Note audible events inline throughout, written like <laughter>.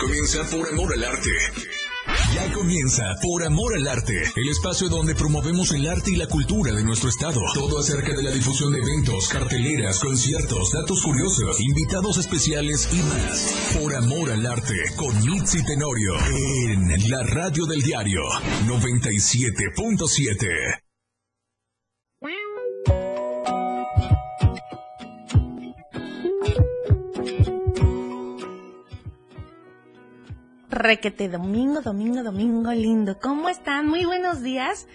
comienza por amor al arte. Ya comienza Por Amor al Arte, el espacio donde promovemos el arte y la cultura de nuestro estado. Todo acerca de la difusión de eventos, carteleras, conciertos, datos curiosos, invitados especiales y más. Por Amor al Arte, con Mitzi Tenorio, en la radio del diario 97.7. requete domingo, domingo, domingo lindo. ¿Cómo están? Muy buenos días.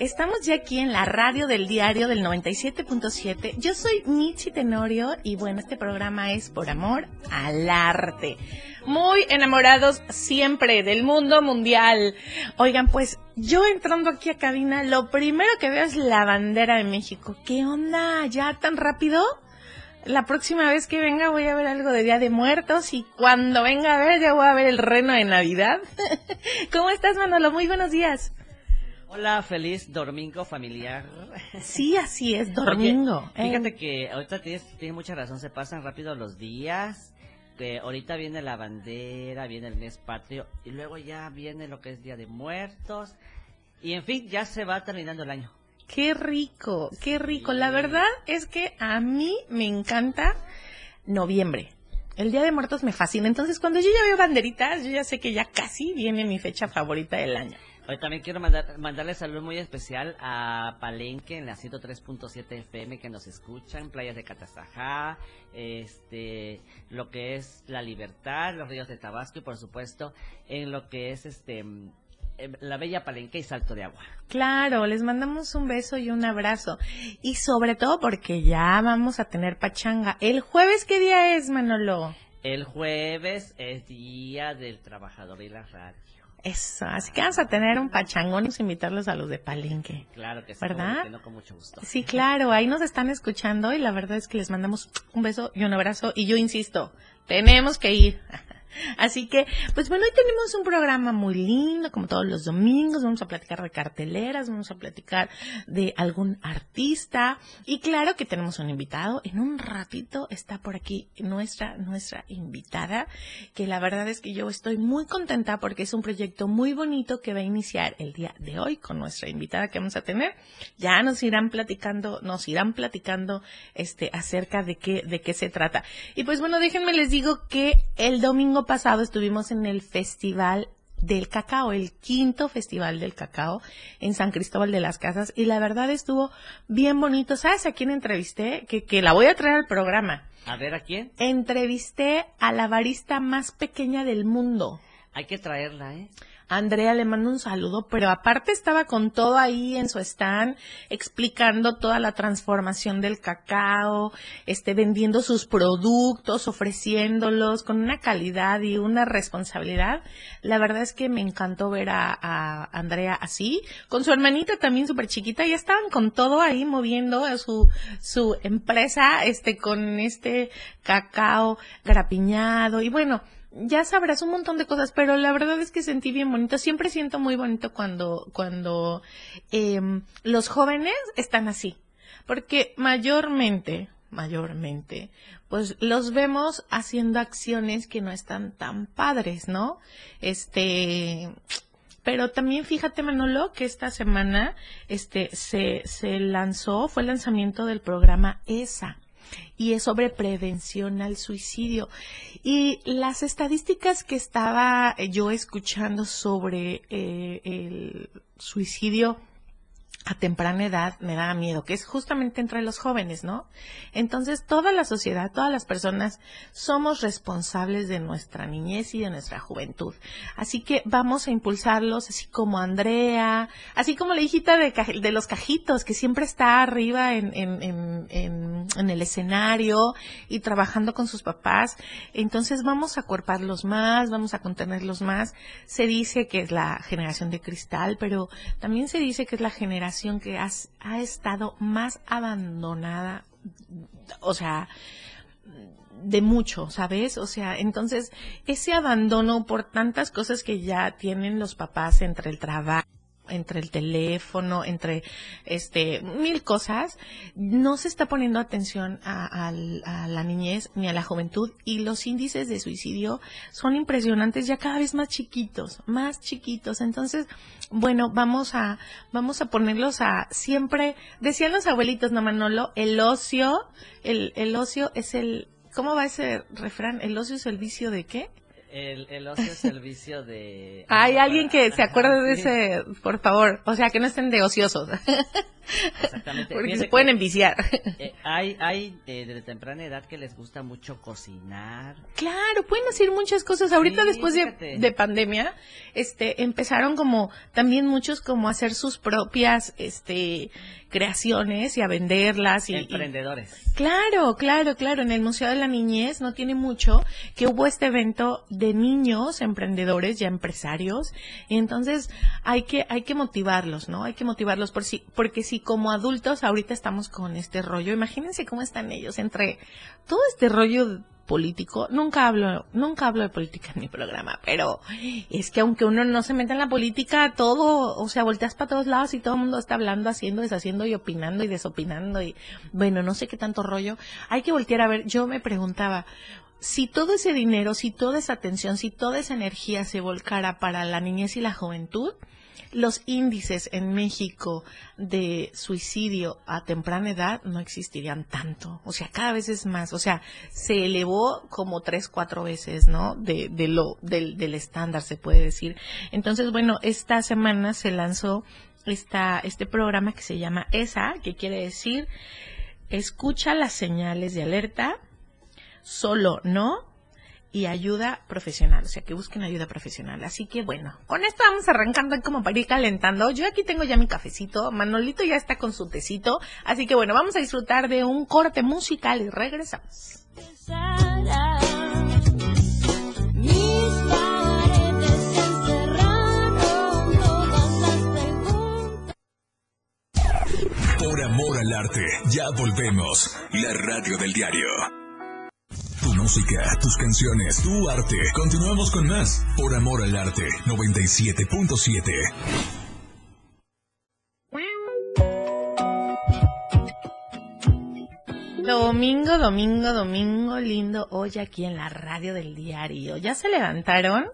Estamos ya aquí en la radio del diario del 97.7. Yo soy Michi Tenorio y bueno, este programa es por amor al arte. Muy enamorados siempre del mundo mundial. Oigan, pues yo entrando aquí a cabina, lo primero que veo es la bandera de México. ¿Qué onda? ¿Ya tan rápido? La próxima vez que venga voy a ver algo de Día de Muertos y cuando venga a ver ya voy a ver el reno de Navidad. <laughs> ¿Cómo estás, Manolo? Muy buenos días. Hola, feliz domingo familiar. Sí, así es, domingo. fíjate que ahorita tienes, tienes mucha razón, se pasan rápido los días. Que ahorita viene la bandera, viene el mes patrio y luego ya viene lo que es Día de Muertos. Y en fin, ya se va terminando el año. Qué rico, qué rico. La verdad es que a mí me encanta noviembre. El Día de Muertos me fascina. Entonces, cuando yo ya veo banderitas, yo ya sé que ya casi viene mi fecha favorita del año. Hoy también quiero mandar, mandarle salud muy especial a Palenque en la 103.7 FM que nos escuchan, playas de Catazajá, este, lo que es La Libertad, los ríos de Tabasco y por supuesto en lo que es este la bella Palenque y Salto de Agua. Claro, les mandamos un beso y un abrazo. Y sobre todo porque ya vamos a tener pachanga. ¿El jueves qué día es, Manolo? El jueves es Día del Trabajador y la Radio. Eso, así que vamos a tener un pachangón y invitarlos a los de Palenque. Claro que sí, ¿verdad? con mucho gusto. Sí, claro, ahí nos están escuchando y la verdad es que les mandamos un beso y un abrazo y yo insisto, tenemos que ir. Así que, pues bueno, hoy tenemos un programa muy lindo, como todos los domingos. Vamos a platicar de carteleras, vamos a platicar de algún artista. Y claro que tenemos un invitado. En un ratito está por aquí nuestra, nuestra invitada, que la verdad es que yo estoy muy contenta porque es un proyecto muy bonito que va a iniciar el día de hoy con nuestra invitada que vamos a tener. Ya nos irán platicando, nos irán platicando este acerca de qué, de qué se trata. Y pues bueno, déjenme les digo que el domingo pasado estuvimos en el Festival del Cacao, el quinto Festival del Cacao en San Cristóbal de las Casas y la verdad estuvo bien bonito. ¿Sabes a quién entrevisté? Que, que la voy a traer al programa. A ver, ¿a quién? Entrevisté a la barista más pequeña del mundo. Hay que traerla, ¿eh? Andrea le mando un saludo, pero aparte estaba con todo ahí en su stand, explicando toda la transformación del cacao, este, vendiendo sus productos, ofreciéndolos con una calidad y una responsabilidad. La verdad es que me encantó ver a, Andrea así, con su hermanita también súper chiquita, ya estaban con todo ahí moviendo a su, su empresa, este, con este cacao grapiñado y bueno, ya sabrás un montón de cosas, pero la verdad es que sentí bien bonito. Siempre siento muy bonito cuando, cuando em, los jóvenes están así, porque mayormente, mayormente, pues los vemos haciendo acciones que no están tan padres, ¿no? Este, pero también fíjate Manolo que esta semana este se, se lanzó, fue el lanzamiento del programa ESA y es sobre prevención al suicidio. Y las estadísticas que estaba yo escuchando sobre eh, el suicidio a temprana edad me da miedo, que es justamente entre los jóvenes, ¿no? Entonces, toda la sociedad, todas las personas somos responsables de nuestra niñez y de nuestra juventud. Así que vamos a impulsarlos, así como Andrea, así como la hijita de, los cajitos, que siempre está arriba en, en, el escenario y trabajando con sus papás. Entonces, vamos a acuerparlos más, vamos a contenerlos más. Se dice que es la generación de cristal, pero también se dice que es la generación que has, ha estado más abandonada, o sea, de mucho, ¿sabes? O sea, entonces ese abandono por tantas cosas que ya tienen los papás entre el trabajo entre el teléfono, entre este mil cosas, no se está poniendo atención a, la niñez ni a la juventud y los índices de suicidio son impresionantes ya cada vez más chiquitos, más chiquitos. Entonces, bueno, vamos a vamos a ponerlos a siempre decían los abuelitos, no Manolo, el ocio, el, el ocio es el ¿Cómo va ese refrán? ¿El ocio es el vicio de qué? El, el ocio es el vicio de... <laughs> Hay alguien que se acuerde de <laughs> ese, por favor. O sea, que no estén de ociosos. <laughs> Exactamente. Porque se pueden enviciar. Eh, hay hay eh, desde temprana edad que les gusta mucho cocinar. Claro, pueden hacer muchas cosas. Ahorita después de, de, pandemia, este, empezaron como también muchos como a hacer sus propias, este, creaciones y a venderlas. Y, Emprendedores. claro, claro, claro. En el Museo de la Niñez no tiene mucho que hubo este evento de niños emprendedores, ya empresarios. Y entonces hay que, hay que motivarlos, ¿no? Hay que motivarlos por si, porque si como adultos ahorita estamos con este rollo, imagínense cómo están ellos entre todo este rollo político. Nunca hablo, nunca hablo de política en mi programa, pero es que aunque uno no se meta en la política, todo, o sea, volteas para todos lados y todo el mundo está hablando, haciendo, deshaciendo y opinando y desopinando y bueno, no sé qué tanto rollo. Hay que voltear a ver. Yo me preguntaba, si todo ese dinero, si toda esa atención, si toda esa energía se volcara para la niñez y la juventud, los índices en México de suicidio a temprana edad no existirían tanto. O sea, cada vez es más. O sea, se elevó como tres, cuatro veces, ¿no? De, de lo, del, del estándar, se puede decir. Entonces, bueno, esta semana se lanzó esta, este programa que se llama ESA, que quiere decir escucha las señales de alerta, solo no y ayuda profesional, o sea, que busquen ayuda profesional. Así que bueno, con esto vamos arrancando como para ir calentando. Yo aquí tengo ya mi cafecito, Manolito ya está con su tecito, así que bueno, vamos a disfrutar de un corte musical y regresamos. Por amor al arte, ya volvemos. La radio del diario música, tus canciones, tu arte. Continuamos con más. Por amor al arte, 97.7. Domingo, domingo, domingo lindo hoy aquí en la radio del diario. ¿Ya se levantaron?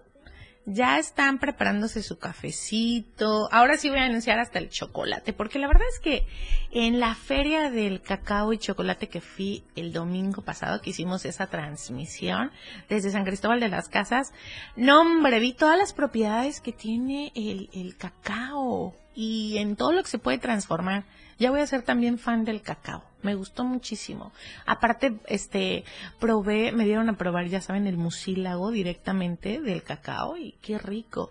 Ya están preparándose su cafecito. Ahora sí voy a anunciar hasta el chocolate, porque la verdad es que en la feria del cacao y chocolate que fui el domingo pasado, que hicimos esa transmisión desde San Cristóbal de las Casas, no hombre, vi todas las propiedades que tiene el, el cacao y en todo lo que se puede transformar. Ya voy a ser también fan del cacao. Me gustó muchísimo. Aparte, este, probé, me dieron a probar, ya saben, el musílago directamente del cacao y qué rico.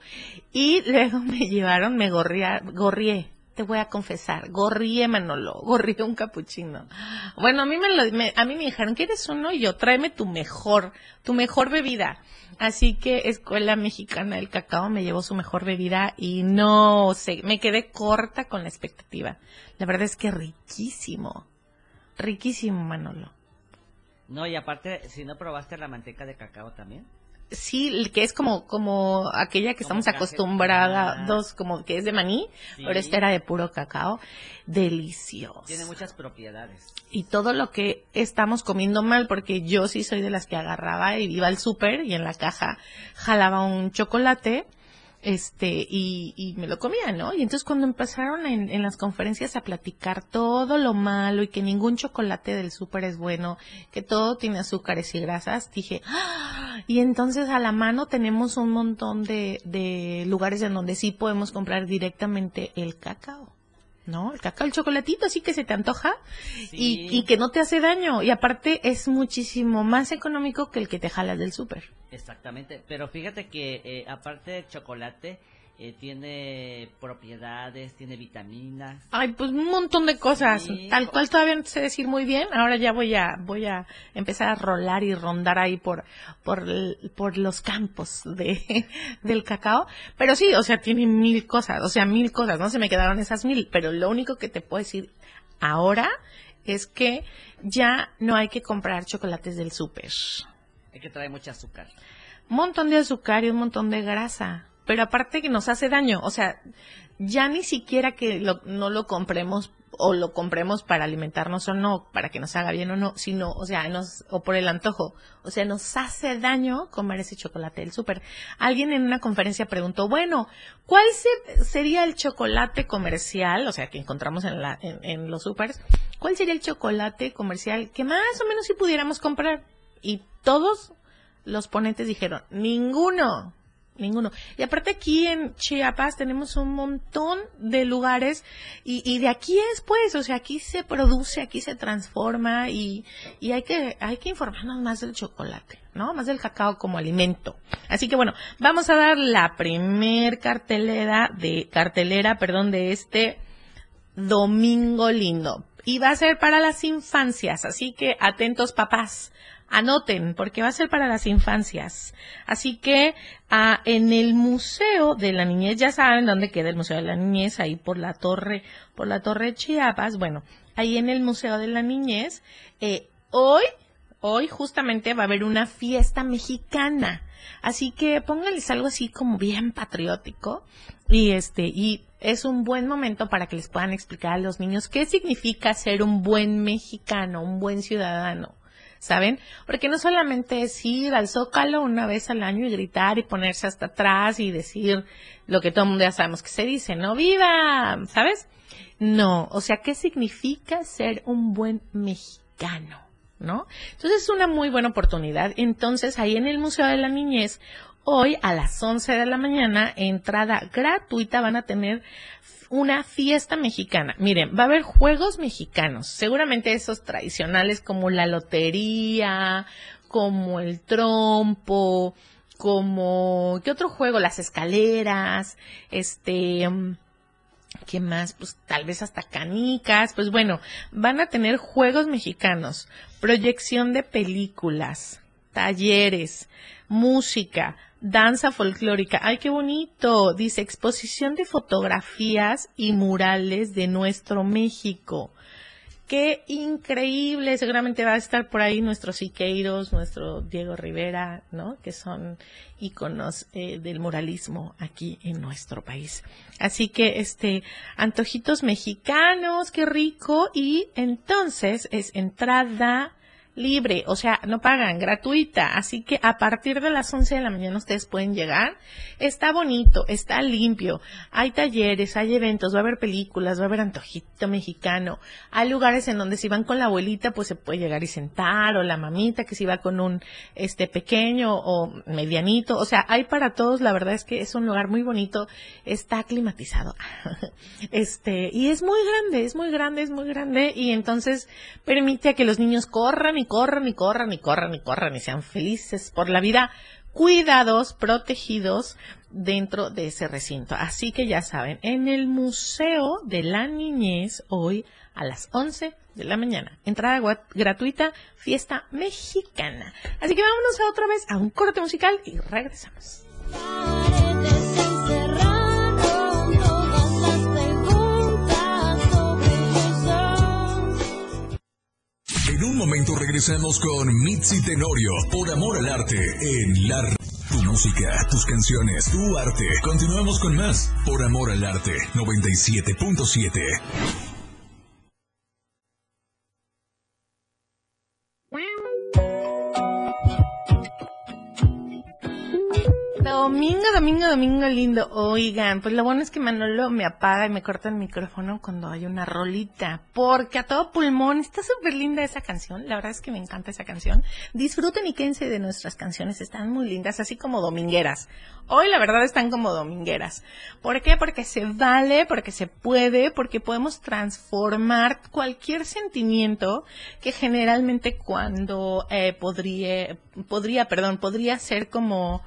Y <laughs> luego me llevaron, me gorrié, te voy a confesar, gorrié Manolo, <laughs> gorrié un capuchino. Bueno, a mí me, lo, a mí me dijeron, ¿quieres uno? Y yo, tráeme tu mejor, tu mejor bebida. Así que Escuela Mexicana del Cacao me llevó su mejor bebida y no sé, me quedé corta con la expectativa. La verdad es que riquísimo. Riquísimo, Manolo. No, y aparte, si no probaste la manteca de cacao también. Sí, que es como como aquella que estamos acostumbrados, como que es de maní, pero esta era de puro cacao. Delicioso. Tiene muchas propiedades. Y todo lo que estamos comiendo mal, porque yo sí soy de las que agarraba y iba al súper y en la caja jalaba un chocolate este y, y, me lo comía, ¿no? Y entonces cuando empezaron en, en, las conferencias a platicar todo lo malo y que ningún chocolate del súper es bueno, que todo tiene azúcares y grasas, dije, ¡Ah! y entonces a la mano tenemos un montón de, de lugares en donde sí podemos comprar directamente el cacao. ¿no? El cacao, el chocolatito, así que se te antoja y, y, que no te hace daño. Y aparte es muchísimo más económico que el que te jalas del súper. Exactamente, pero fíjate que eh, aparte del chocolate, eh, tiene propiedades, tiene vitaminas. Ay, pues un montón de cosas. Tal cual todavía no sé decir muy bien. Ahora ya voy a voy a empezar a rolar y rondar ahí por por, por los campos de <laughs> del cacao. Pero sí, o sea, tiene mil cosas, o sea, mil cosas. No se me quedaron esas mil, pero lo único que te puedo decir ahora es que ya no hay que comprar chocolates del súper. Es que trae mucho azúcar. Un montón de azúcar y un montón de grasa. pero aparte que nos hace daño, o sea, ya ni siquiera que no lo compremos o lo compremos para alimentarnos o no, para que nos haga bien o no, sino, o sea, nos, o por el antojo, o sea, nos hace daño comer ese chocolate del súper. Alguien en una conferencia preguntó, bueno, ¿cuál sería el chocolate comercial, o sea, que encontramos en, la, en, los súpers, cuál sería el chocolate comercial que más o menos si pudiéramos comprar? Y todos los ponentes dijeron, ninguno, ninguno. Y aparte aquí en Chiapas tenemos un montón de lugares y, de aquí es pues, o sea, aquí se produce, aquí se transforma y, y hay que, hay que informarnos más del chocolate, ¿no? Más del cacao como alimento. Así que bueno, vamos a dar la primer cartelera de, cartelera, perdón, de este domingo lindo. Y va a ser para las infancias, así que atentos papás Anoten, porque va a ser para las infancias. Así que ah, en el Museo de la Niñez, ya saben dónde queda el Museo de la Niñez, ahí por la torre, por la torre Chiapas. Bueno, ahí en el Museo de la Niñez, eh, hoy, hoy justamente va a haber una fiesta mexicana. Así que pónganles algo así como bien patriótico y este y es un buen momento para que les puedan explicar a los niños qué significa ser un buen mexicano, un buen ciudadano. ¿Saben? Porque no solamente es ir al zócalo una vez al año y gritar y ponerse hasta atrás y decir lo que todo el mundo ya sabemos que se dice, no viva, ¿sabes? No, o sea, ¿qué significa ser un buen mexicano? ¿No? Entonces es una muy buena oportunidad. Entonces ahí en el Museo de la Niñez, hoy a las 11 de la mañana, entrada gratuita, van a tener una fiesta mexicana. Miren, va a haber juegos mexicanos, seguramente esos tradicionales como la lotería, como el trompo, como ¿qué otro juego? Las escaleras, este ¿Qué más? Pues tal vez hasta canicas. Pues bueno, van a tener juegos mexicanos, proyección de películas, talleres, música, Danza folclórica. Ay, qué bonito. Dice exposición de fotografías y murales de nuestro México. Qué increíble. Seguramente va a estar por ahí nuestros Siqueiros, nuestro Diego Rivera, ¿no? Que son íconos eh, del muralismo aquí en nuestro país. Así que, este, antojitos mexicanos, qué rico. Y entonces es entrada libre, o sea, no pagan, gratuita. Así que a partir de las 11 de la mañana ustedes pueden llegar. Está bonito, está limpio. Hay talleres, hay eventos, va a haber películas, va a haber antojito mexicano. Hay lugares en donde si van con la abuelita, pues se puede llegar y sentar, o la mamita que si va con un este pequeño o medianito. O sea, hay para todos. La verdad es que es un lugar muy bonito. Está climatizado. <laughs> este, y es muy grande, es muy grande, es muy grande. Y entonces permite que los niños corran y corran, y corran, y corran, y corran, y sean felices por la vida, cuidados, protegidos dentro de ese recinto. Así que ya saben, en el Museo de la Niñez, hoy a las 11 de la mañana. Entrada gratuita, fiesta mexicana. Así que vámonos a otra vez a un corte musical y regresamos. En un momento regresamos con Mitzi Tenorio por Amor al Arte en la tu música, tus canciones, tu arte. Continuamos con más por Amor al Arte 97.7. Domingo, domingo, domingo lindo. Oigan, pues lo bueno es que Manolo me apaga y me corta el micrófono cuando hay una rolita. Porque a todo pulmón está súper linda esa canción. La verdad es que me encanta esa canción. Disfruten y quédense de nuestras canciones. Están muy lindas, así como domingueras. Hoy la verdad están como domingueras. ¿Por qué? Porque se vale, porque se puede, porque podemos transformar cualquier sentimiento que generalmente cuando eh, podría, podría, perdón, podría ser como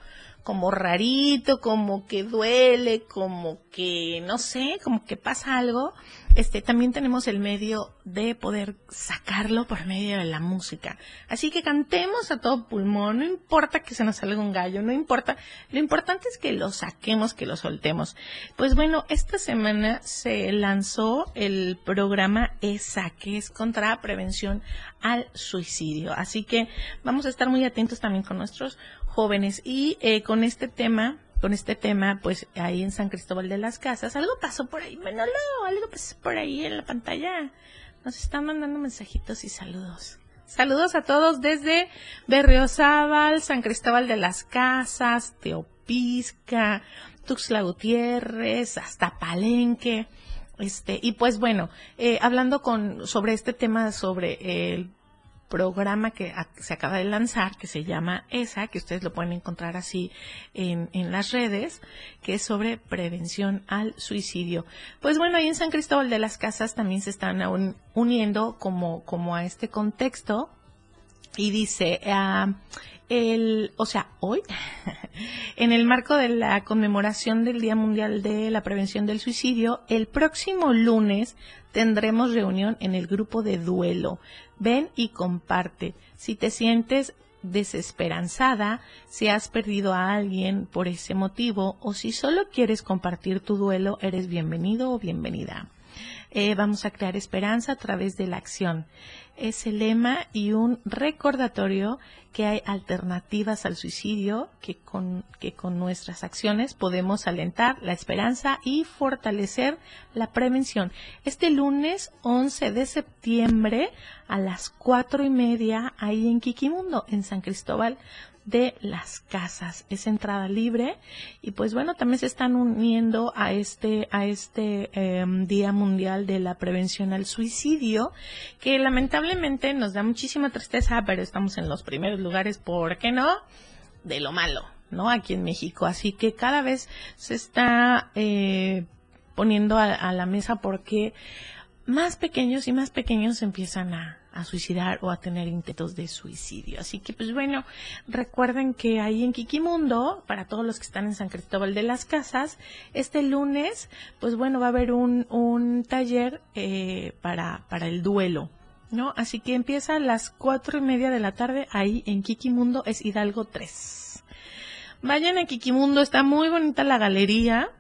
como rarito, como que duele, como que no sé, como que pasa algo, este también tenemos el medio de poder sacarlo por medio de la música. Así que cantemos a todo pulmón, no importa que se nos salga un gallo, no importa, lo importante es que lo saquemos, que lo soltemos. Pues bueno, esta semana se lanzó el programa ESA, que es contra prevención al suicidio. Así que vamos a estar muy atentos también con nuestros jóvenes. Y eh, con este tema con este tema, pues ahí en San Cristóbal de las Casas, algo pasó por ahí, Manolo, algo pasó por ahí en la pantalla. Nos están mandando mensajitos y saludos. Saludos a todos desde Berriozábal, San Cristóbal de las Casas, Teopisca, Tuxtla Gutiérrez, hasta Palenque. Este, y pues bueno, eh, hablando con, sobre este tema, sobre el programa que se acaba de lanzar, que se llama ESA, que ustedes lo pueden encontrar así en, en las redes, que es sobre prevención al suicidio. Pues bueno, ahí en San Cristóbal de las Casas también se están uniendo como, como a este contexto y dice, uh, el, o sea, hoy, <laughs> en el marco de la conmemoración del Día Mundial de la Prevención del Suicidio, el próximo lunes tendremos reunión en el grupo de duelo. Ven y comparte. Si te sientes desesperanzada, si has perdido a alguien por ese motivo o si solo quieres compartir tu duelo, eres bienvenido o bienvenida. Eh, vamos a crear esperanza a través de la acción. Es el lema y un recordatorio que hay alternativas al suicidio, que con, que con nuestras acciones podemos alentar la esperanza y fortalecer la prevención. Este lunes 11 de septiembre a las cuatro y media ahí en Quiquimundo, en San Cristóbal de las casas. Es entrada libre y pues bueno, también se están uniendo a este, a este em, Día Mundial de la Prevención al Suicidio, que lamentablemente nos da muchísima tristeza, pero estamos en los primeros lugares, ¿por qué no? De lo malo, ¿no? Aquí en México. Así que cada vez se está eh, poniendo a la mesa porque más pequeños y más pequeños empiezan a, a suicidar o a tener intentos de suicidio. Así que, pues bueno, recuerden que ahí en Kikimundo, para todos los que están en San Cristóbal de las Casas, este lunes, pues bueno, va a haber un, un taller eh, para, para el duelo. ¿No? Así que empieza a las cuatro y media de la tarde ahí en Kikimundo, es Hidalgo 3. Vayan a Kikimundo, está muy bonita la galería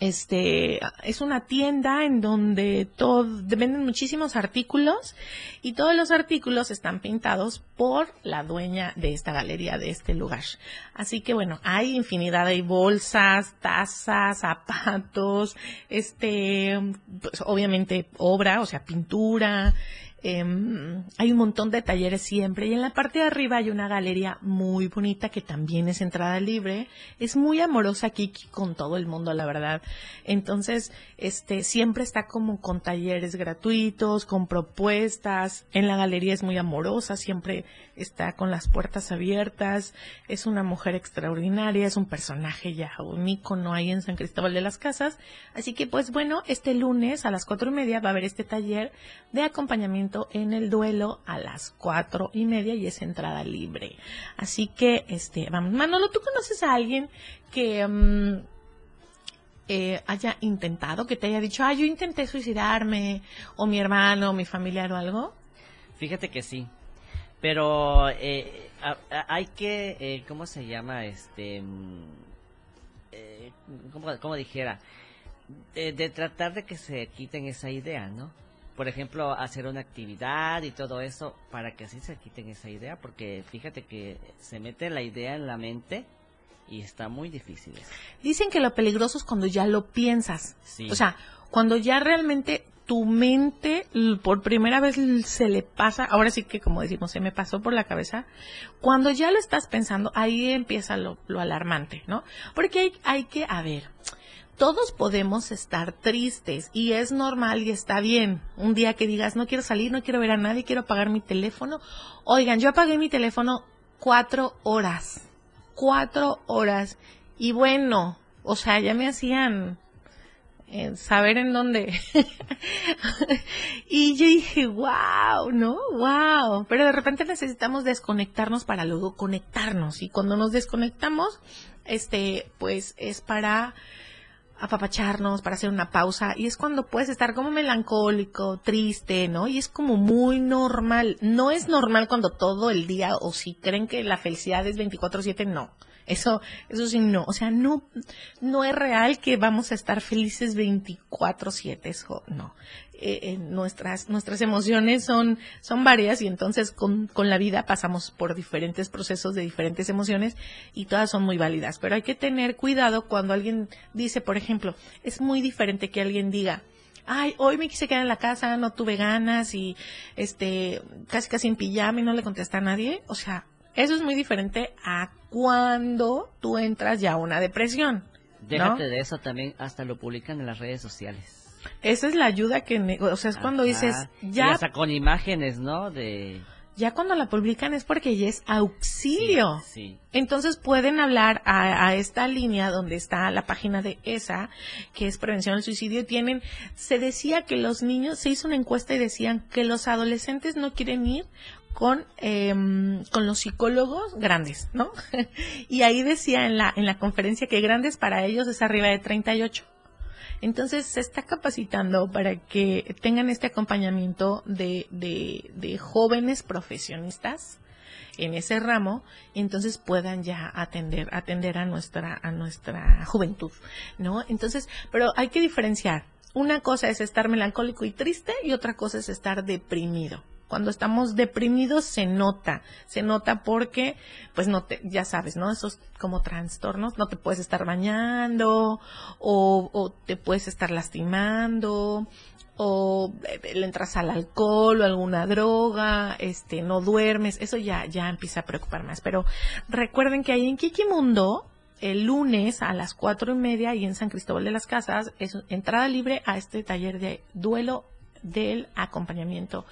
este es una tienda en donde todo, venden muchísimos artículos y todos los artículos están pintados por la dueña de esta galería de este lugar. Así que bueno hay infinidad de bolsas tazas zapatos este pues obviamente obra o sea pintura Em, hay un montón de talleres siempre y en la parte de arriba hay una galería muy bonita que también es entrada libre. Es muy amorosa Kiki con todo el mundo, la verdad. Entonces, este, siempre está como con talleres gratuitos, con propuestas. En la galería es muy amorosa, siempre está con las puertas abiertas. Es una mujer extraordinaria, es un personaje ya, un ícono ahí en San Cristóbal de las Casas. Así que, pues bueno, este lunes a las cuatro y media va a haber este taller de acompañamiento en el duelo a las cuatro y media y es entrada libre. Así que, este, vamos, Manolo, ¿tú conoces a alguien que mm, eh, haya intentado, que te haya dicho, ah, yo intenté suicidarme, o mi hermano, o mi familiar o algo? Fíjate que sí, pero eh, hay que, eh, ¿cómo se llama? Este, mm, eh, ¿cómo, dijera? de tratar de que se quiten esa idea, ¿no? Por ejemplo, hacer una actividad y todo eso para que así se quiten esa idea, porque fíjate que se mete la idea en la mente y está muy difícil. Dicen que lo peligroso es cuando ya lo piensas. O sea, cuando ya realmente tu mente por primera vez se le pasa, ahora sí que como decimos, se me pasó por la cabeza, cuando ya lo estás pensando, ahí empieza lo, lo alarmante, ¿no? Porque hay, hay que, a ver, todos podemos estar tristes y es normal y está bien. Un día que digas, no quiero salir, no quiero ver a nadie, quiero apagar mi teléfono. Oigan, yo apagué mi teléfono cuatro horas. Cuatro horas. Y bueno, o sea, ya me hacían eh, saber en dónde. <laughs> y yo dije, wow, ¿no? Wow. Pero de repente necesitamos desconectarnos para luego conectarnos. Y cuando nos desconectamos, este, pues es para apapacharnos, para hacer una pausa, y es cuando puedes estar como melancólico, triste, ¿no? Y es como muy normal. No es normal cuando todo el día, o si creen que la felicidad es 24/7, no. Eso, eso sí, no. O sea, no, no es real que vamos a estar felices 24/7, eso no. Eh, nuestras, nuestras emociones son, son varias y entonces con, con la vida pasamos por diferentes procesos de diferentes emociones y todas son muy válidas. Pero hay que tener cuidado cuando alguien dice, por ejemplo, es muy diferente que alguien diga, ay, hoy me quise quedar en la casa, no tuve ganas y este, casi casi en pijama y no le contesta a nadie. O sea, eso es muy diferente a cuando tú entras ya a una depresión. Déjate de eso también, hasta lo publican en las redes sociales. Esa es la ayuda que, o sea, es cuando dices, ya... hasta con imágenes, ¿no? De... Ya cuando la publican es porque ya es auxilio. Sí, Entonces pueden hablar a, a, esta línea donde está la página de ESA, que es prevención del suicidio. Tienen, se decía que los niños, se hizo una encuesta y decían que los adolescentes no quieren ir con, eh, con los psicólogos grandes, ¿no? <laughs> y ahí decía en la, en la conferencia que grandes para ellos es arriba de 38. Entonces se está capacitando para que tengan este acompañamiento de, de, de jóvenes profesionistas en ese ramo entonces puedan ya atender atender a nuestra a nuestra juventud no entonces pero hay que diferenciar. Una cosa es estar melancólico y triste y otra cosa es estar deprimido cuando estamos deprimidos se nota, se nota porque, pues no te, ya sabes, ¿no? Esos como trastornos, no te puedes estar bañando o, o te puedes estar lastimando o eh, le entras al alcohol o alguna droga, este, no duermes, eso ya, ya empieza a preocupar más. Pero recuerden que ahí en Kikimundo, el lunes a las cuatro y media y en San Cristóbal de las Casas es entrada libre a este taller de duelo del acompañamiento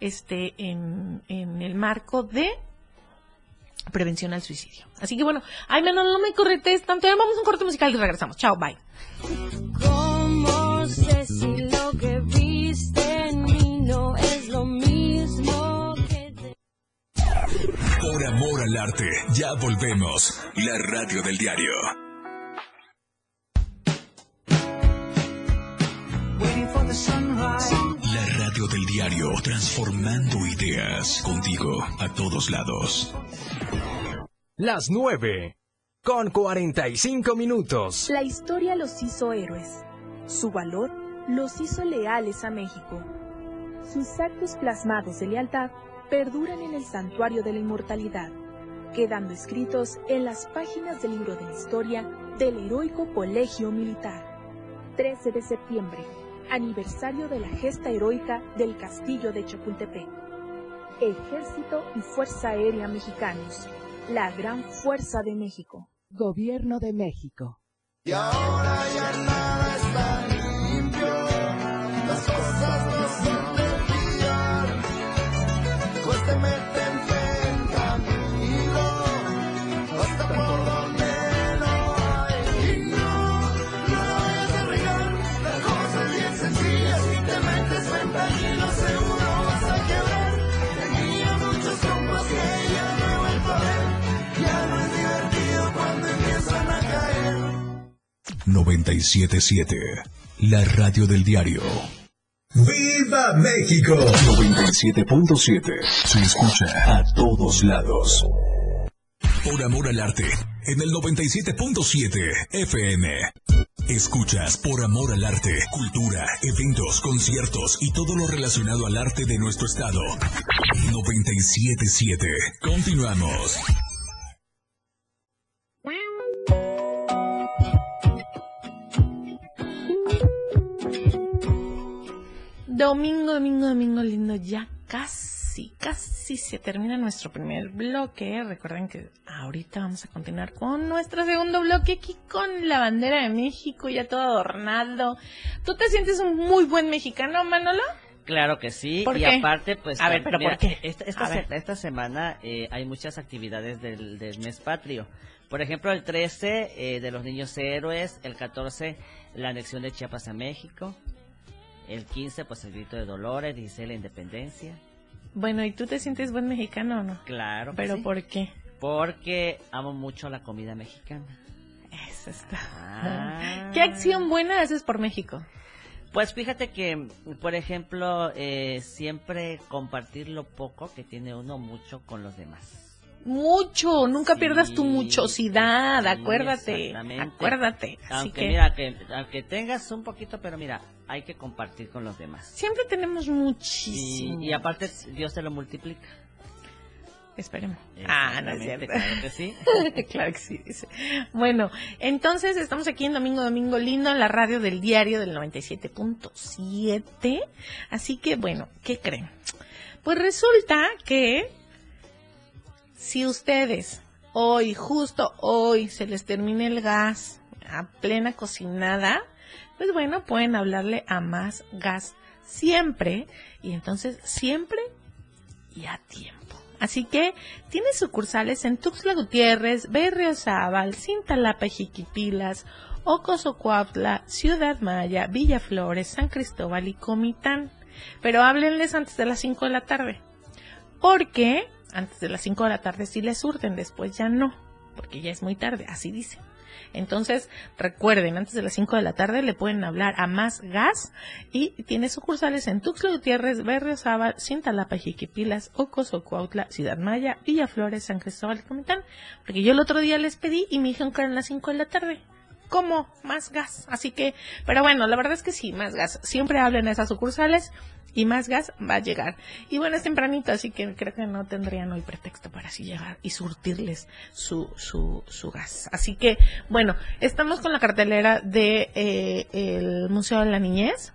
este en, en el marco de prevención al suicidio. Así que bueno, ay, menos no me corretes tanto. Ya vamos a un corte musical y regresamos. Chao, bye. ¿Cómo sé si lo que viste en mí no es lo mismo que de... Por amor al arte, ya volvemos. La radio del diario. Radio del diario, transformando ideas contigo a todos lados. Las 9 con 45 minutos. La historia los hizo héroes. Su valor los hizo leales a México. Sus actos plasmados de lealtad perduran en el santuario de la inmortalidad, quedando escritos en las páginas del libro de la historia del heroico Colegio Militar. 13 de septiembre, aniversario de la gesta heroica del Castillo de Chapultepec. Ejército y Fuerza Aérea Mexicanos, la gran fuerza de México. Gobierno de México. Y ahora ya nada está 977, la radio del diario. ¡Viva México! 97.7, se escucha a todos lados. Por amor al arte, en el 97.7 FM. Escuchas por amor al arte, cultura, eventos, conciertos y todo lo relacionado al arte de nuestro estado. 977. Continuamos. Domingo, domingo, domingo lindo, ya casi, casi se termina nuestro primer bloque. Recuerden que ahorita vamos a continuar con nuestro segundo bloque aquí con la bandera de México, ya todo adornado. ¿Tú te sientes un muy buen mexicano, Manolo? Claro que sí, ¿Por y qué? aparte, pues, A ver, ¿pero mira, por qué? Esta, se- esta semana eh, hay muchas actividades del, del mes patrio. Por ejemplo, el 13 eh, de los niños héroes, el 14 la anexión de Chiapas a México, el 15 pues el grito de Dolores, 16 la independencia. Bueno, ¿y tú te sientes buen mexicano o no? Claro, ¿Pero sí. por qué? porque amo mucho la comida mexicana. Eso está. Ah. ¿Qué acción buena haces por México? Pues fíjate que, por ejemplo, eh, siempre compartir lo poco que tiene uno mucho con los demás. Mucho, nunca Sí, pierdas tu muchosidad, sí, acuérdate, acuérdate. Así Aunque que, mira, que, aunque tengas un poquito, pero mira, hay que compartir con los demás. Siempre tenemos muchísimo. y aparte Dios te lo multiplica. Esperemos. Ah, no es cierto. Claro que sí. <laughs> claro que sí, dice. Bueno, entonces estamos aquí en Domingo Domingo Lindo en la radio del diario del 97.7. Así que, bueno, ¿qué creen? Pues resulta que si ustedes hoy, justo hoy, se les termina el gas a plena cocinada, pues bueno, pueden hablarle a más gas siempre. Y entonces siempre y a tiempo. Así que tiene sucursales en Tuxtla Gutiérrez, Berriozábal, Cintalapa Jiquipilas, Ocosocuautla, Ciudad Maya, Villaflores, San Cristóbal y Comitán. Pero háblenles antes de las 5 de la tarde. Porque antes de las 5 de la tarde sí les surten, después ya no. Porque ya es muy tarde, así dice. Entonces, recuerden, antes de las 5 de la tarde le pueden hablar a Más Gas y tiene sucursales en Tuxtla Gutiérrez, Berriozábal, Cintalapa, Jiquipilas, Ocos, Ocuautla, Ciudad Maya, Villaflores, San Cristóbal y Comitán. Porque yo el otro día les pedí y me dijeron que eran las 5 de la tarde. ¿Cómo? Más gas. Así que, pero bueno, la verdad es que sí, más gas. Siempre hablen esas sucursales y más gas va a llegar. Y bueno, es tempranito, así que creo que no tendrían hoy pretexto para así llegar y surtirles su, su, su gas. Así que, bueno, estamos con la cartelera de eh, el Museo de la Niñez.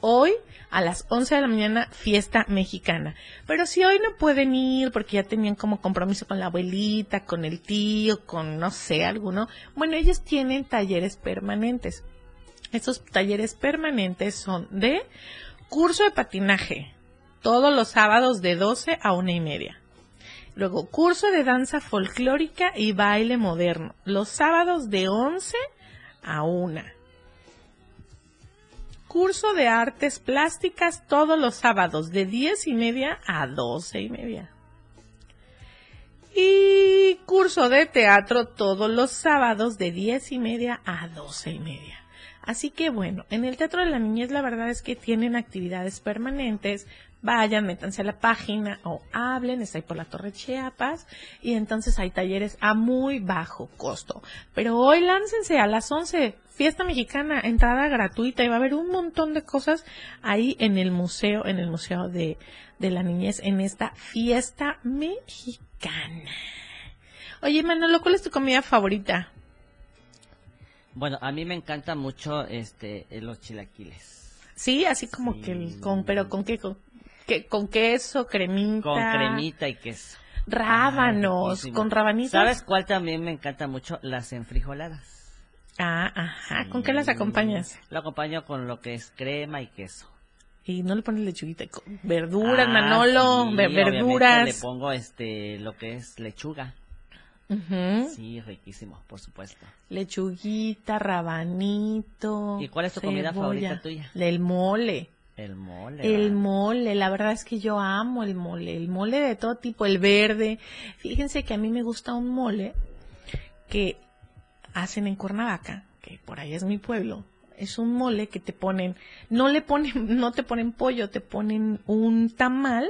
Hoy a las 11 de la mañana fiesta mexicana. Pero si hoy no pueden ir porque ya tenían como compromiso con la abuelita, con el tío, con no sé, alguno, bueno, ellos tienen talleres permanentes. Esos talleres permanentes son de curso de patinaje, todos los sábados de 12 a una y media. Luego, curso de danza folclórica y baile moderno, los sábados de 11 a 1. Curso de artes plásticas todos los sábados de 10 y media a 12 y media. Y curso de teatro todos los sábados de 10 y media a 12 y media. Así que bueno, en el Teatro de la Niñez la verdad es que tienen actividades permanentes. Vayan, métanse a la página o hablen, está ahí por la Torre Chiapas y entonces hay talleres a muy bajo costo. Pero hoy láncense a las 11, fiesta mexicana, entrada gratuita y va a haber un montón de cosas ahí en el museo, en el Museo de, de la Niñez, en esta fiesta mexicana. Oye, Manolo, ¿cuál es tu comida favorita? Bueno, a mí me encanta mucho este los chilaquiles. Sí, así como Sí. que el, con, pero con qué, con, con queso, cremita. Con cremita y queso. Rábanos, Ay, riquísimo. con rabanitos. ¿Sabes cuál también me encanta mucho? Las enfrijoladas. Ah, ajá. ¿Con qué las acompañas? Lo acompaño con lo que es crema y queso. Y no le pones lechuguita, verduras, Ah, Manolo, sí, verduras. Le pongo este lo que es lechuga. Sí, riquísimo, por supuesto. Lechuguita, rabanito. ¿Y cuál es tu comida favorita tuya? El mole. El mole. El mole, la verdad es que yo amo el mole, el mole de todo tipo, el verde. Fíjense que a mí me gusta un mole que hacen en Cuernavaca, que por ahí es mi pueblo. Es un mole que te ponen, no le ponen, <laughs> no te ponen pollo, te ponen un tamal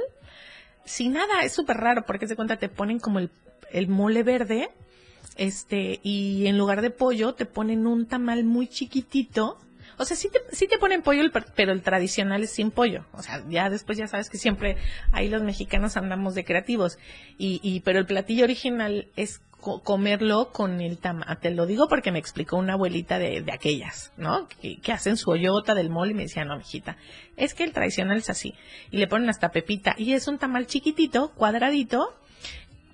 sin nada, es súper raro porque se cuenta te ponen como el, el mole verde, este, y en lugar de pollo te ponen un tamal muy chiquitito. O sea, sí te, sí te ponen pollo, pero el tradicional es sin pollo. O sea, ya después ya sabes que siempre ahí los mexicanos andamos de creativos. Y, y pero el platillo original es co- comerlo con el tamal. Te lo digo porque me explicó una abuelita de, de aquellas, ¿no? Que, que hacen su hoyota del mole y me decía, no, mijita, es que el tradicional es así. Y le ponen hasta pepita. Y es un tamal chiquitito, cuadradito,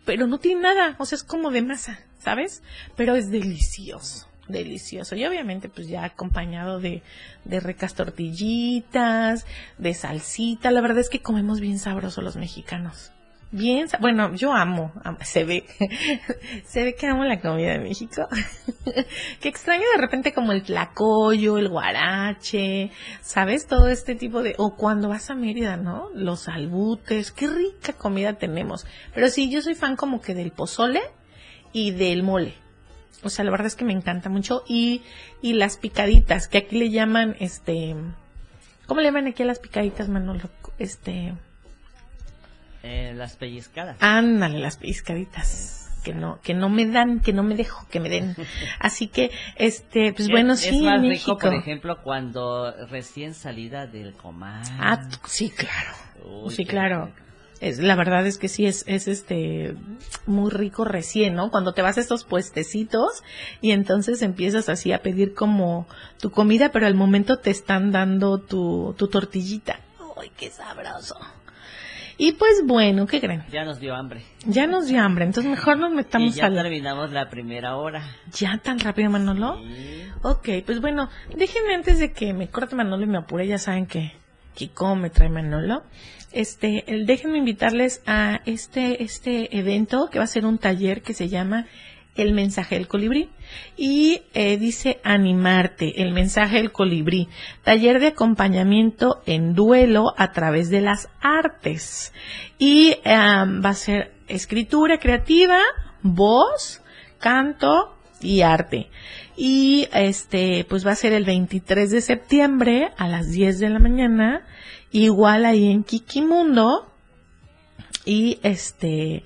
pero no tiene nada, o sea, es como de masa, ¿sabes? Pero es delicioso, delicioso. Y obviamente, pues ya acompañado de, de ricas tortillitas, de salsita. La verdad es que comemos bien sabroso los mexicanos. Bien, bueno, yo amo, am- se ve, <laughs> se ve que amo la comida de México. <laughs> que extraño de repente como el tlacoyo, el guarache, ¿sabes? Todo este tipo de, o cuando vas a Mérida, ¿no? Los albutes, qué rica comida tenemos. Pero sí, yo soy fan como que del pozole y del mole. O sea, la verdad es que me encanta mucho. Y, y las picaditas, que aquí le llaman, este, ¿cómo le llaman aquí a las picaditas, Manolo? Este, Eh, las pellizcadas. ándale, las picaditas. que no, que no me dan, que no me dejo que me den. <laughs> Así que, este, pues Es- bueno, es sí, más en rico, por ejemplo, cuando recién salida del comal. Ah, sí, claro. Uy, sí, claro. rico. Es, la verdad es que sí es, es este muy rico recién, ¿no? Cuando te vas a estos puestecitos y entonces empiezas así a pedir como tu comida, pero al momento te están dando tu, tu tortillita. ¡Ay, qué sabroso! Y pues bueno, ¿qué creen? Ya nos dio hambre. Ya nos dio hambre, entonces mejor nos Y metamos ya a la... terminamos la primera hora. ¿Ya tan rápido, Manolo? Sí. Ok, pues bueno, déjenme antes de que me corte Manolo y me apure, ya saben que, que cómo me trae Manolo. Este, déjenme invitarles a este, este evento que va a ser un taller que se llama El mensaje del colibrí. Y eh, dice animarte, el mensaje del colibrí. Taller de acompañamiento en duelo a través de las artes. Y va a ser escritura creativa, voz, canto y arte. Y este, pues va a ser el 23 de septiembre a las 10 de la mañana, igual ahí en Kikimundo. Y este,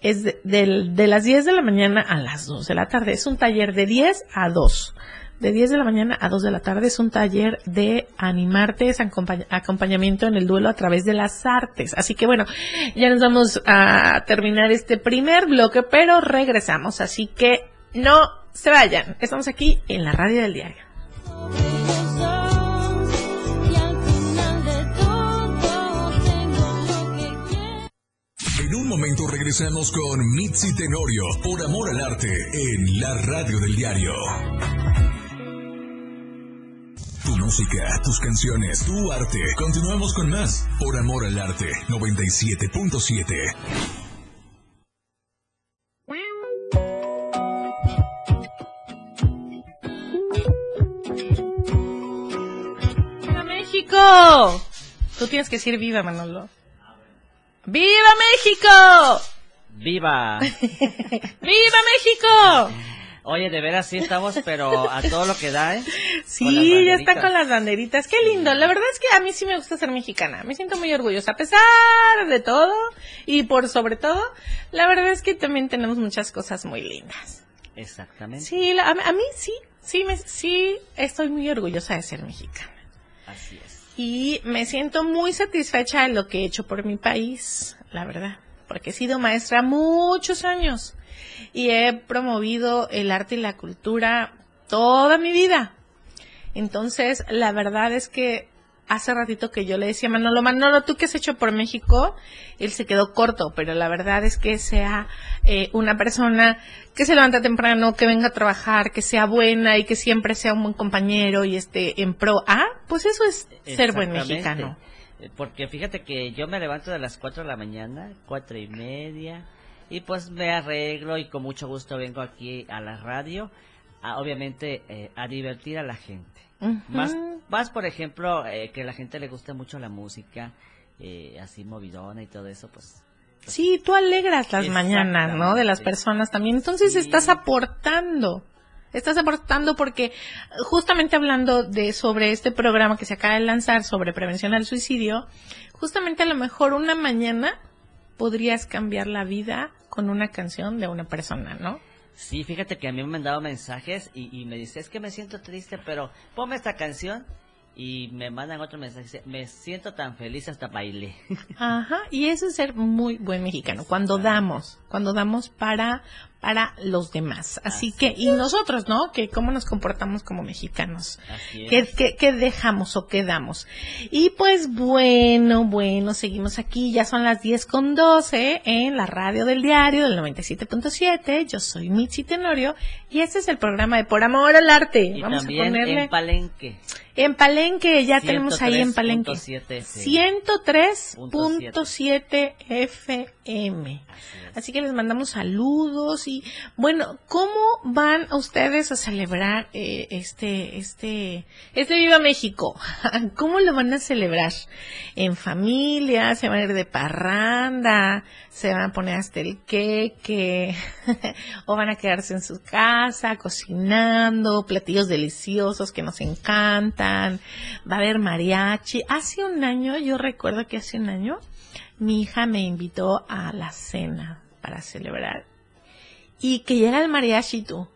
es de, las 10 de la mañana a las 2 de la tarde. Es un taller de 10 a 2. De 10 de la mañana a 2 de la tarde es un taller de animarte, acompañamiento en el duelo a través de las artes. Así que bueno, ya nos vamos a terminar este primer bloque, pero regresamos. Así que no se vayan. Estamos aquí en la radio del diario. En un momento regresamos con Mitzi Tenorio por Amor al Arte en la radio del diario. Tu música, tus canciones, tu arte. Continuamos con más por Amor al Arte 97.7. México! Tú tienes que decir viva, Manolo. ¡Viva México! ¡Viva! <laughs> ¡Viva México! Oye, de veras sí estamos, pero a todo lo que da, ¿eh? Sí, ya está con las banderitas. Qué lindo. La verdad es que a mí sí me gusta ser mexicana. Me siento muy orgullosa. A pesar de todo y por sobre todo, la verdad es que también tenemos muchas cosas muy lindas. Exactamente. Sí, la- a, a mí sí, sí, me, sí estoy muy orgullosa de ser mexicana. Así es. Y me siento muy satisfecha de lo que he hecho por mi país, la verdad, porque he sido maestra muchos años y he promovido el arte y la cultura toda mi vida. Entonces, la verdad es que hace ratito que yo le decía a Manolo, Manolo, ¿tú qué has hecho por México? Él se quedó corto, pero la verdad es que sea eh, una persona que se levanta temprano, que venga a trabajar, que sea buena y que siempre sea un buen compañero y esté en pro. Ah, pues eso es ser buen mexicano. Eh, Porque fíjate que yo me levanto de las 4 de la mañana, cuatro y media, y pues me arreglo y con mucho gusto vengo aquí a la radio, a, obviamente eh, a divertir a la gente. Más, más por ejemplo, eh, que a la gente le guste mucho la música, eh, así movidona y todo eso, pues Sí, tú alegras las mañanas, ¿no? De las personas también. Entonces Sí. estás aportando. Estás aportando porque justamente hablando de sobre este programa que se acaba de lanzar sobre prevención al suicidio, justamente a lo mejor una mañana podrías cambiar la vida con una canción de una persona, ¿no? Sí, fíjate que a mí me han dado mensajes y, y me dice, es que me siento triste, pero ponme esta canción y me mandan otro mensaje, dice, me siento tan feliz hasta bailé. <laughs> Ajá, y eso es ser muy buen mexicano, cuando damos, cuando damos para para los demás. Así, Así que, y nosotros, ¿no? Que cómo nos comportamos como mexicanos. Así ¿Qué, es. qué, qué dejamos o qué damos? Y pues bueno, bueno, seguimos aquí, ya son las 10 con 12 en la radio del diario del 97.7. Yo soy Michi Tenorio y este es el programa de Por Amor al Arte. Y Vamos a también ponerle en Palenque. en Palenque, ya tenemos ahí en Palenque. 103.7 FM. 103.7 FM. Así que les mandamos saludos y bueno, ¿cómo van ustedes a celebrar eh, este este este Viva México? <laughs> ¿Cómo lo van a celebrar? ¿En familia? ¿Se van a ir de parranda? ¿Se van a poner hasta el queque? <laughs> ¿O van a quedarse en su casa cocinando platillos deliciosos que nos encantan? ¿Va a haber mariachi? Hace un año, yo recuerdo que hace un año mi hija me invitó a la cena para celebrar. y que llega el mariachi tú.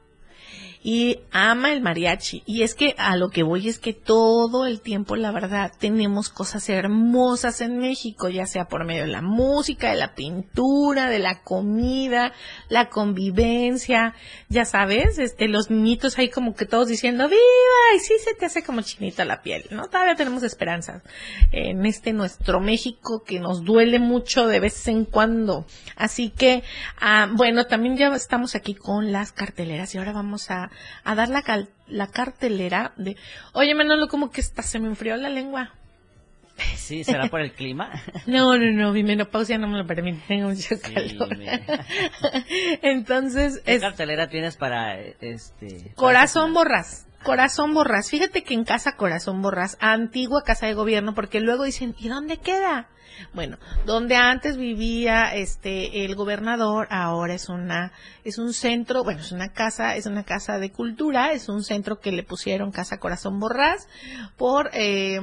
Y ama el mariachi. Y es que a lo que voy es que todo el tiempo, la verdad, tenemos cosas hermosas en México, ya sea por medio de la música, de la pintura, de la comida, la convivencia, ya sabes, este, los niñitos ahí como que todos diciendo ¡Viva! Y sí se te hace como chinita la piel, ¿no? Todavía tenemos esperanzas en este nuestro México que nos duele mucho de vez en cuando. Así que, ah, bueno, también ya estamos aquí con las carteleras y ahora vamos a, a dar la, cal- la cartelera de, oye Manolo, como que está, se me enfrió la lengua. <laughs> Sí, será por el clima. <laughs> No, no, no, mi menopausia no me lo permite, tengo mucho Sí, calor. <laughs> Entonces, ¿Qué es cartelera tienes para este? Corazón Borrás. Corazón Borrás. Fíjate que en Casa Corazón Borrás, antigua casa de gobierno, porque luego dicen, ¿y dónde queda? Bueno, donde antes vivía este el gobernador, ahora es una es un centro, bueno, es una casa, es una casa de cultura, es un centro que le pusieron Casa Corazón Borrás por eh,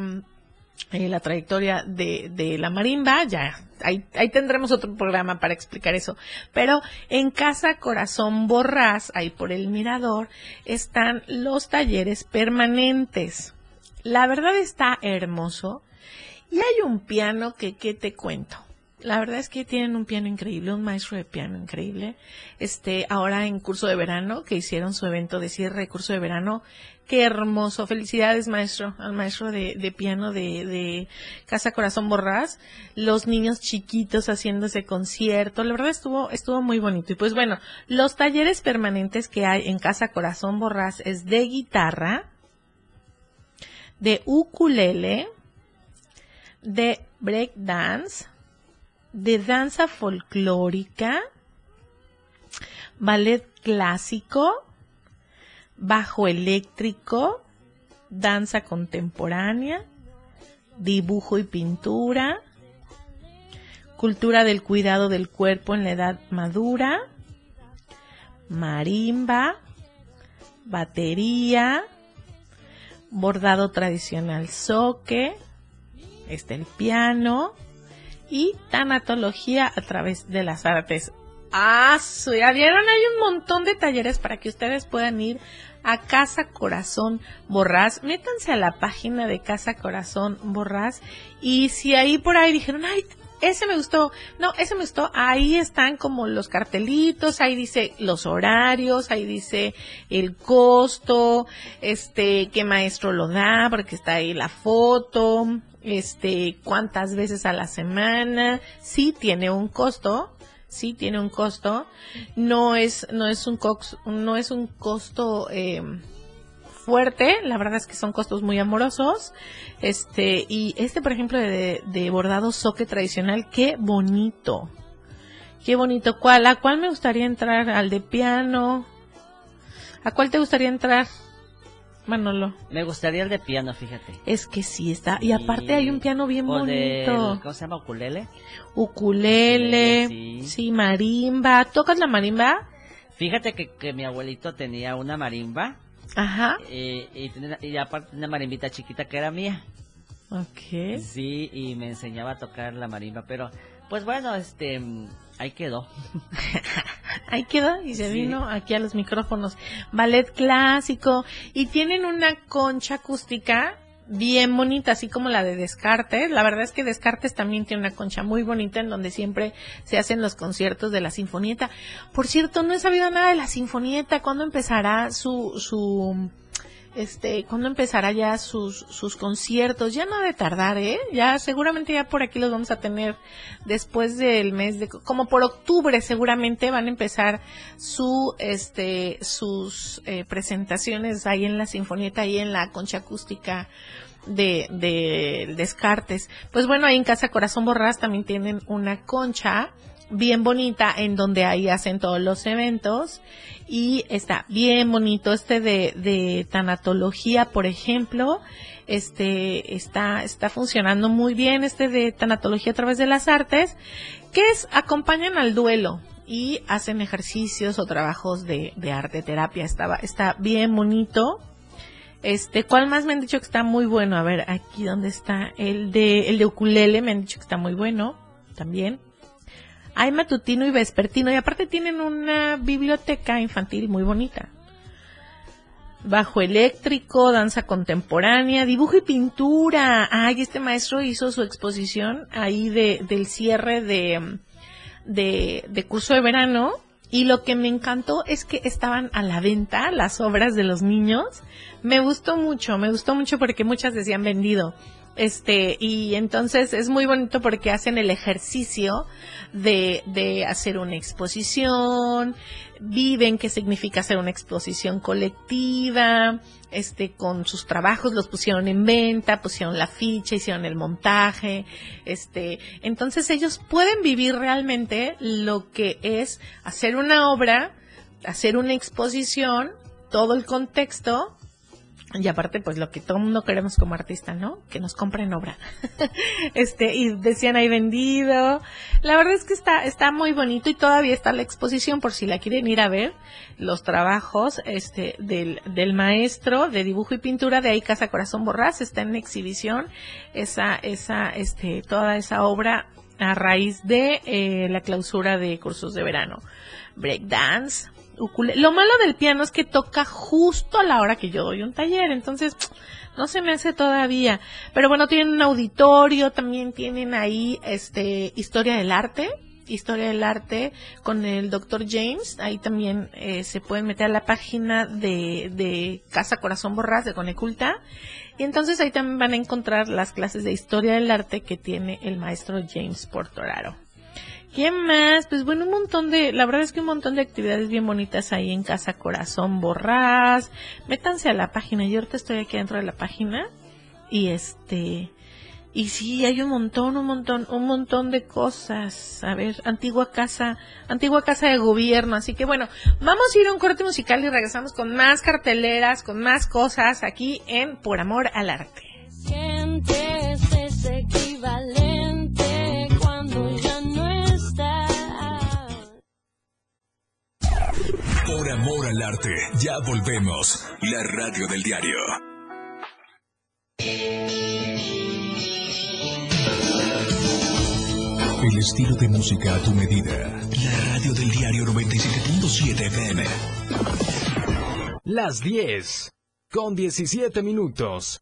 eh, la trayectoria de, de la marimba, ya, ahí, ahí tendremos otro programa para explicar eso. Pero en Casa Corazón Borrás, ahí por el mirador, están los talleres permanentes. La verdad está hermoso. Y hay un piano que, ¿qué te cuento? La verdad es que tienen un piano increíble, un maestro de piano increíble. Este, ahora en curso de verano, que hicieron su evento de cierre curso de verano, qué hermoso. Felicidades, maestro, al maestro de, piano de, Casa Corazón Borrás. Los niños chiquitos haciendo ese concierto. La verdad estuvo, estuvo muy bonito. Y pues bueno, los talleres permanentes que hay en Casa Corazón Borrás es de guitarra, de ukulele, de break dance, de danza folclórica, ballet clásico, bajo eléctrico, danza contemporánea, dibujo y pintura, cultura del cuidado del cuerpo en la edad madura, marimba, batería, bordado tradicional soque, está el piano y tanatología a través de las artes. Ah, ya vieron, hay un montón de talleres para que ustedes puedan ir a Casa Corazón Borrás. Métanse a la página de Casa Corazón Borrás y si ahí por ahí dijeron, ay, ese me gustó, no, ese me gustó, ahí están como los cartelitos, ahí dice los horarios, ahí dice el costo, este, qué maestro lo da, porque está ahí la foto, este, cuántas veces a la semana, sí tiene un costo, sí tiene un costo, no es, no es un cox, no es un costo, eh, fuerte, la verdad es que son costos muy amorosos, este, y este por ejemplo de, de bordado soque tradicional, qué bonito, qué bonito, ¿cuál, a cuál me gustaría entrar? ¿Al de piano? ¿A cuál te gustaría entrar? Manolo. Me gustaría el de piano, fíjate. Es que sí está, y aparte hay un piano bien O bonito. ¿Cómo se llama? Ukulele. Ukulele, Sí. sí, marimba. ¿Tocas la marimba? Fíjate que, que mi abuelito tenía una marimba Ajá. eh, y, tenía- y aparte una marimbita chiquita que era mía. Ok. Sí, y me enseñaba a tocar la marimba, pero pues bueno, este, ahí quedó. <laughs> Ahí quedó y se Sí. vino aquí a los micrófonos. Ballet clásico y tienen una concha acústica bien bonita, así como la de Descartes. La verdad es que Descartes también tiene una concha muy bonita en donde siempre se hacen los conciertos de la Sinfonieta. Por cierto, no he sabido nada de la Sinfonieta. ¿Cuándo empezará su, su, este, cuándo empezará ya sus, sus conciertos? Ya no ha de tardar, ¿eh? Ya seguramente ya por aquí los vamos a tener después del mes de, como por octubre seguramente van a empezar su, este, sus eh, presentaciones ahí en la Sinfonieta, ahí en la concha acústica de, de Descartes. Pues bueno, ahí en Casa Corazón Borrás también tienen una concha bien bonita en donde ahí hacen todos los eventos. Y está bien bonito este de, de tanatología por ejemplo. Este está está funcionando muy bien este de tanatología a través de las artes que es acompañan al duelo y hacen ejercicios o trabajos de, de arte terapia. Estaba está bien bonito. Este, ¿cuál más me han dicho que está muy bueno? A ver, aquí donde está el de el de ukulele me han dicho que está muy bueno también. Hay matutino y vespertino y aparte tienen una biblioteca infantil muy bonita. Bajo eléctrico, danza contemporánea, dibujo y pintura. Ay, este maestro hizo su exposición ahí de, del cierre de, de, de curso de verano. Y lo que me encantó es que estaban a la venta las obras de los niños. Me gustó mucho, me gustó mucho porque muchas decían vendido. Este, y entonces es muy bonito porque hacen el ejercicio de, de hacer una exposición, viven qué significa hacer una exposición colectiva, este, con sus trabajos los pusieron en venta, pusieron la ficha, hicieron el montaje, este, entonces ellos pueden vivir realmente lo que es hacer una obra, hacer una exposición, todo el contexto, y aparte, pues lo que todo mundo queremos como artista, ¿no? Que nos compren obra. <laughs> este, y decían ahí vendido. La verdad es que está, está muy bonito y todavía está la exposición por si la quieren ir a ver. Los trabajos, este, del, del maestro de dibujo y pintura de ahí Casa Corazón Borrás está en exhibición. Esa, esa, este, toda esa obra a raíz de eh, la clausura de cursos de verano. Breakdance, Lo malo del piano es que toca justo a la hora que yo doy un taller, entonces no se me hace todavía. Pero bueno, tienen un auditorio, también tienen ahí este historia del arte, historia del arte con el doctor James. Ahí también eh, se pueden meter a la página de, de Casa Corazón Borrás de Coneculta. Y entonces ahí también van a encontrar las clases de historia del arte que tiene el maestro James Portoraro. ¿Qué más? Pues bueno, un montón de, la verdad es que un montón de actividades bien bonitas ahí en Casa Corazón Borrás. Métanse a la página, yo ahorita estoy aquí dentro de la página y este, y sí, hay un montón, un montón, un montón de cosas. A ver, antigua casa, antigua casa de gobierno. Así que bueno, vamos a ir a un corte musical y regresamos con más carteleras, con más cosas aquí en Por Amor al Arte. Amor al arte, ya volvemos. La radio del diario. El estilo de música a tu medida. La radio del diario 97.7 FM. Las 10. Con 17 minutos.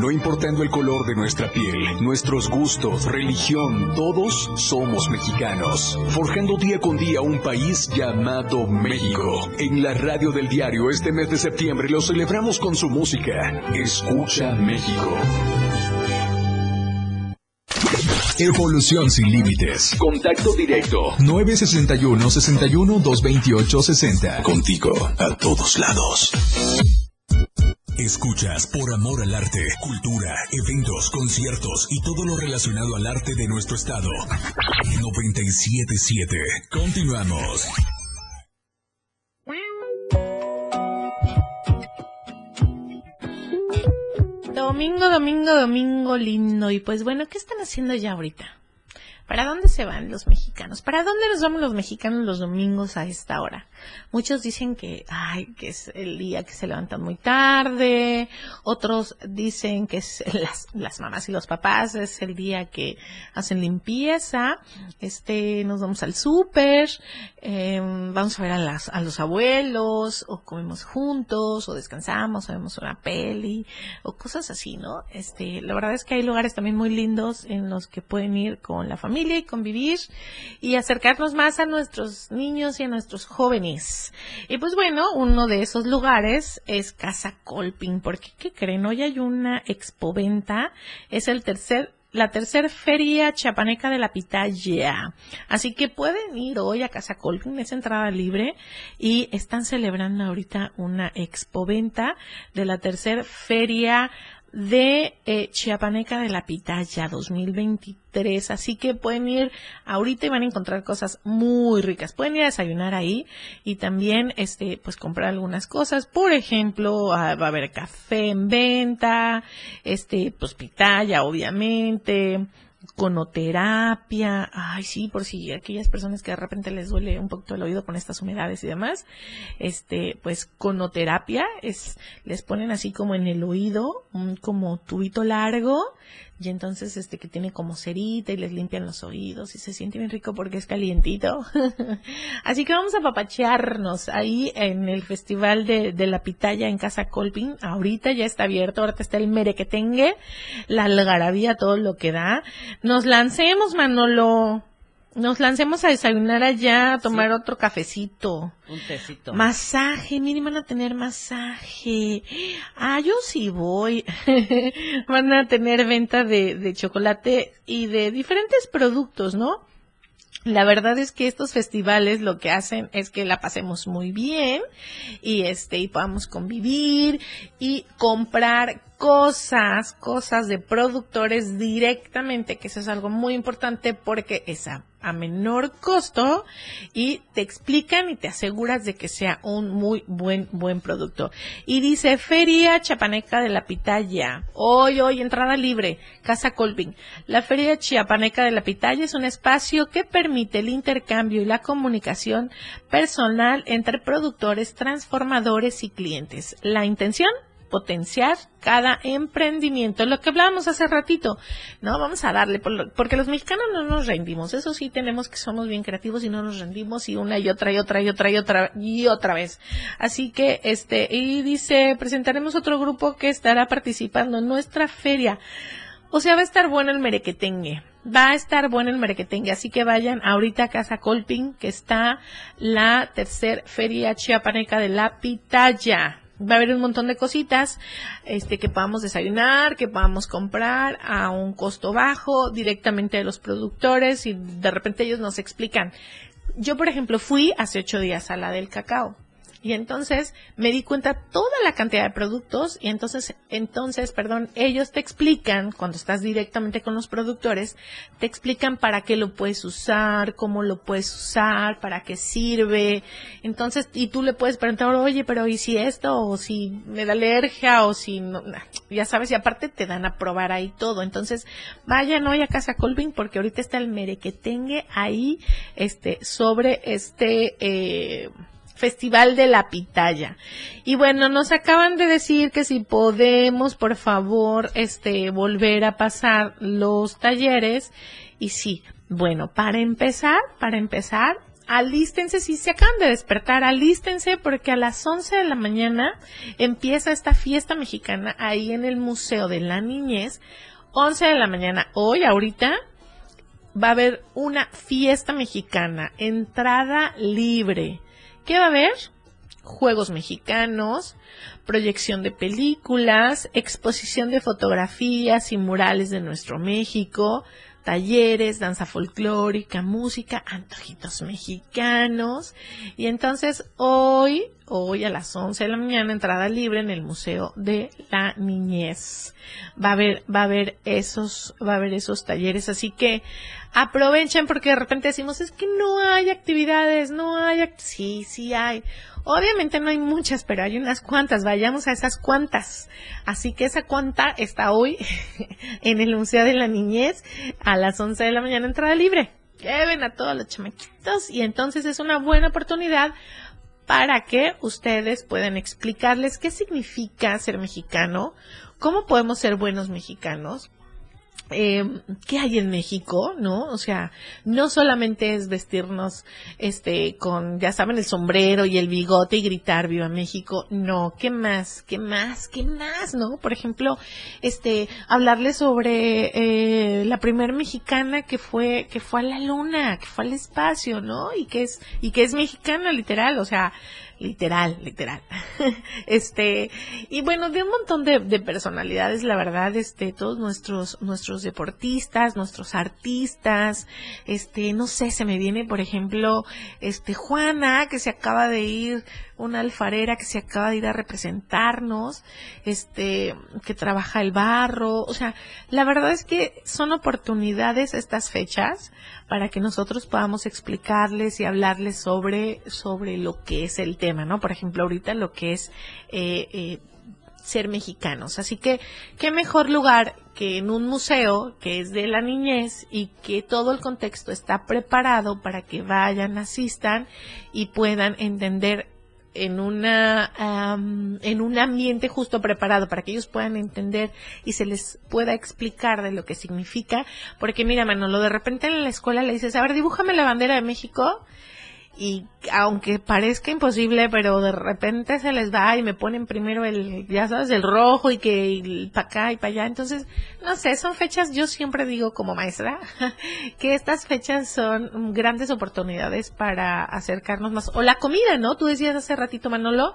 No importando el color de nuestra piel, nuestros gustos, religión, todos somos mexicanos. Forjando día con día un país llamado México. En la radio del diario este mes de septiembre lo celebramos con su música. Escucha México. Evolución sin límites. Contacto directo. 961 61 228 60. Contigo a todos lados. Escuchas por amor al arte, cultura, eventos, conciertos y todo lo relacionado al arte de nuestro estado. 977. Continuamos. Domingo, domingo, domingo lindo. Y pues bueno, ¿qué están haciendo ya ahorita? ¿Para dónde se van los mexicanos? ¿Para dónde nos vamos los mexicanos los domingos a esta hora? Muchos dicen que, ay, que es el día que se levantan muy tarde. Otros dicen que es <laughs> las, las mamás y los papás es el día que hacen limpieza. Este, nos vamos al súper, eh, vamos a ver a las, a los abuelos, o comemos juntos, o descansamos, o vemos una peli, o cosas así, ¿no? Este, la verdad es que hay lugares también muy lindos en los que pueden ir con la familia y convivir y acercarnos más a nuestros niños y a nuestros jóvenes. Y pues bueno, uno de esos lugares es Casa Colping, porque ¿qué creen? Hoy hay una expoventa, es el tercer la tercera feria chapaneca de la pitaya. Así que pueden ir hoy a Casa Colping, es entrada libre y están celebrando ahorita una expoventa de la tercera feria de eh, Chiapaneca de la Pitaya 2023. Así que pueden ir ahorita y van a encontrar cosas muy ricas. Pueden ir a desayunar ahí y también este pues comprar algunas cosas. Por ejemplo, ah, va a haber café en venta, este pues pitaya obviamente, conoterapia, ay sí, por si aquellas personas que de repente les duele un poquito el oído con estas humedades y demás, este, pues conoterapia es, les ponen así como en el oído, un como tubito largo, y entonces este que tiene como cerita y les limpian los oídos y se siente bien rico porque es calientito. <laughs> Así que vamos a papachearnos ahí en el Festival de, de la Pitaya en Casa Colpin. Ahorita ya está abierto, ahorita está el merequetengue, la algarabía, todo lo que da. Nos lancemos, Manolo. Nos lancemos a desayunar allá, a tomar Sí. otro cafecito. Un tecito. Masaje, miren, van a tener masaje. Ah, yo sí voy. <laughs> van a tener venta de, de chocolate y de diferentes productos, ¿no? La verdad es que estos festivales lo que hacen es que la pasemos muy bien y este y podamos convivir y comprar cosas, cosas de productores directamente, que eso es algo muy importante porque es a, menor costo y te explican y te aseguras de que sea un muy buen buen producto. Y dice Feria Chapaneca de la Pitaya. Hoy hoy entrada libre, Casa Colvin. La Feria Chiapaneca de la Pitaya es un espacio que permite el intercambio y la comunicación personal entre productores, transformadores y clientes. La intención potenciar cada emprendimiento, lo que hablábamos hace ratito, ¿no? Vamos a darle, por lo- porque los mexicanos no nos rendimos, eso sí tenemos que somos bien creativos y no nos rendimos y una y otra y otra y otra y otra y otra vez. Así que, este, y dice, presentaremos otro grupo que estará participando en nuestra feria. O sea, va a estar bueno el merequetengue. Va a estar bueno el merequetengue. Así que vayan ahorita a Casa Colping, que está la tercer feria chiapaneca de la Pitaya. Va a haber un montón de cositas, este, que podamos desayunar, que podamos comprar a un costo bajo, directamente de los productores, y de repente ellos nos explican. Yo, por ejemplo, fui hace ocho días a la del cacao. Y entonces me di cuenta toda la cantidad de productos y entonces, entonces, perdón, ellos te explican, cuando estás directamente con los productores, te explican para qué lo puedes usar, cómo lo puedes usar, para qué sirve. Entonces, y tú le puedes preguntar, oye, pero ¿y si esto? O si me da alergia, o si no, ya sabes, y aparte te dan a probar ahí todo. Entonces, vayan hoy a Casa Colvin porque ahorita está el merequetengue ahí, este, sobre este, eh, Festival de la Pitaya. Y bueno, nos acaban de decir que si podemos, por favor, este, volver a pasar los talleres. Y sí, bueno, para empezar, para empezar, alístense, si se acaban de despertar, alístense porque a las 11 de la mañana empieza esta fiesta mexicana ahí en el Museo de la Niñez. 11 de la mañana, hoy, ahorita, va a haber una fiesta mexicana, entrada libre. ¿Qué va a haber? Juegos mexicanos, proyección de películas, exposición de fotografías y murales de nuestro México, talleres, danza folclórica, música, antojitos mexicanos. Y entonces hoy, hoy a las 11 de la mañana, entrada libre en el Museo de la Niñez. Va a haber, va a haber esos, va a haber esos talleres. Así que aprovechen porque de repente decimos, es que no hay actividades, no hay, act-". sí, sí hay. Obviamente no hay muchas, pero hay unas cuantas. Vayamos a esas cuantas. Así que esa cuanta está hoy <laughs> en el Museo de la Niñez a las 11 de la mañana, entrada libre. Lleven a todos los chamaquitos y entonces es una buena oportunidad para que ustedes puedan explicarles qué significa ser mexicano, cómo podemos ser buenos mexicanos, eh, qué hay en México, ¿no? O sea, no solamente es vestirnos, este, con, ya saben, el sombrero y el bigote y gritar viva México, no, ¿qué más? ¿Qué más? ¿Qué más? ¿No? Por ejemplo, este, hablarles sobre eh, la primer mexicana que fue, que fue a la luna, que fue al espacio, ¿no? Y que es, y que es mexicana, literal, o sea, literal, literal. <laughs> este, y bueno, de un montón de, de personalidades, la verdad, este, todos nuestros, nuestros deportistas, nuestros artistas, este, no sé, se me viene, por ejemplo, este, Juana, que se acaba de ir, una alfarera que se acaba de ir a representarnos, este, que trabaja el barro, o sea, la verdad es que son oportunidades estas fechas para que nosotros podamos explicarles y hablarles sobre, sobre lo que es el tema, ¿no? Por ejemplo, ahorita lo que es eh, eh, ser mexicanos. Así que, qué mejor lugar que en un museo que es de la niñez y que todo el contexto está preparado para que vayan, asistan y puedan entender en una en un ambiente justo preparado para que ellos puedan entender y se les pueda explicar de lo que significa. Porque mira Manolo de repente en la escuela le dices a ver dibújame la bandera de México y aunque parezca imposible, pero de repente se les va y me ponen primero el, ya sabes, el rojo y que para acá y para allá. Entonces, no sé, son fechas, yo siempre digo como maestra, <laughs> que estas fechas son grandes oportunidades para acercarnos más. O la comida, ¿no? Tú decías hace ratito, Manolo,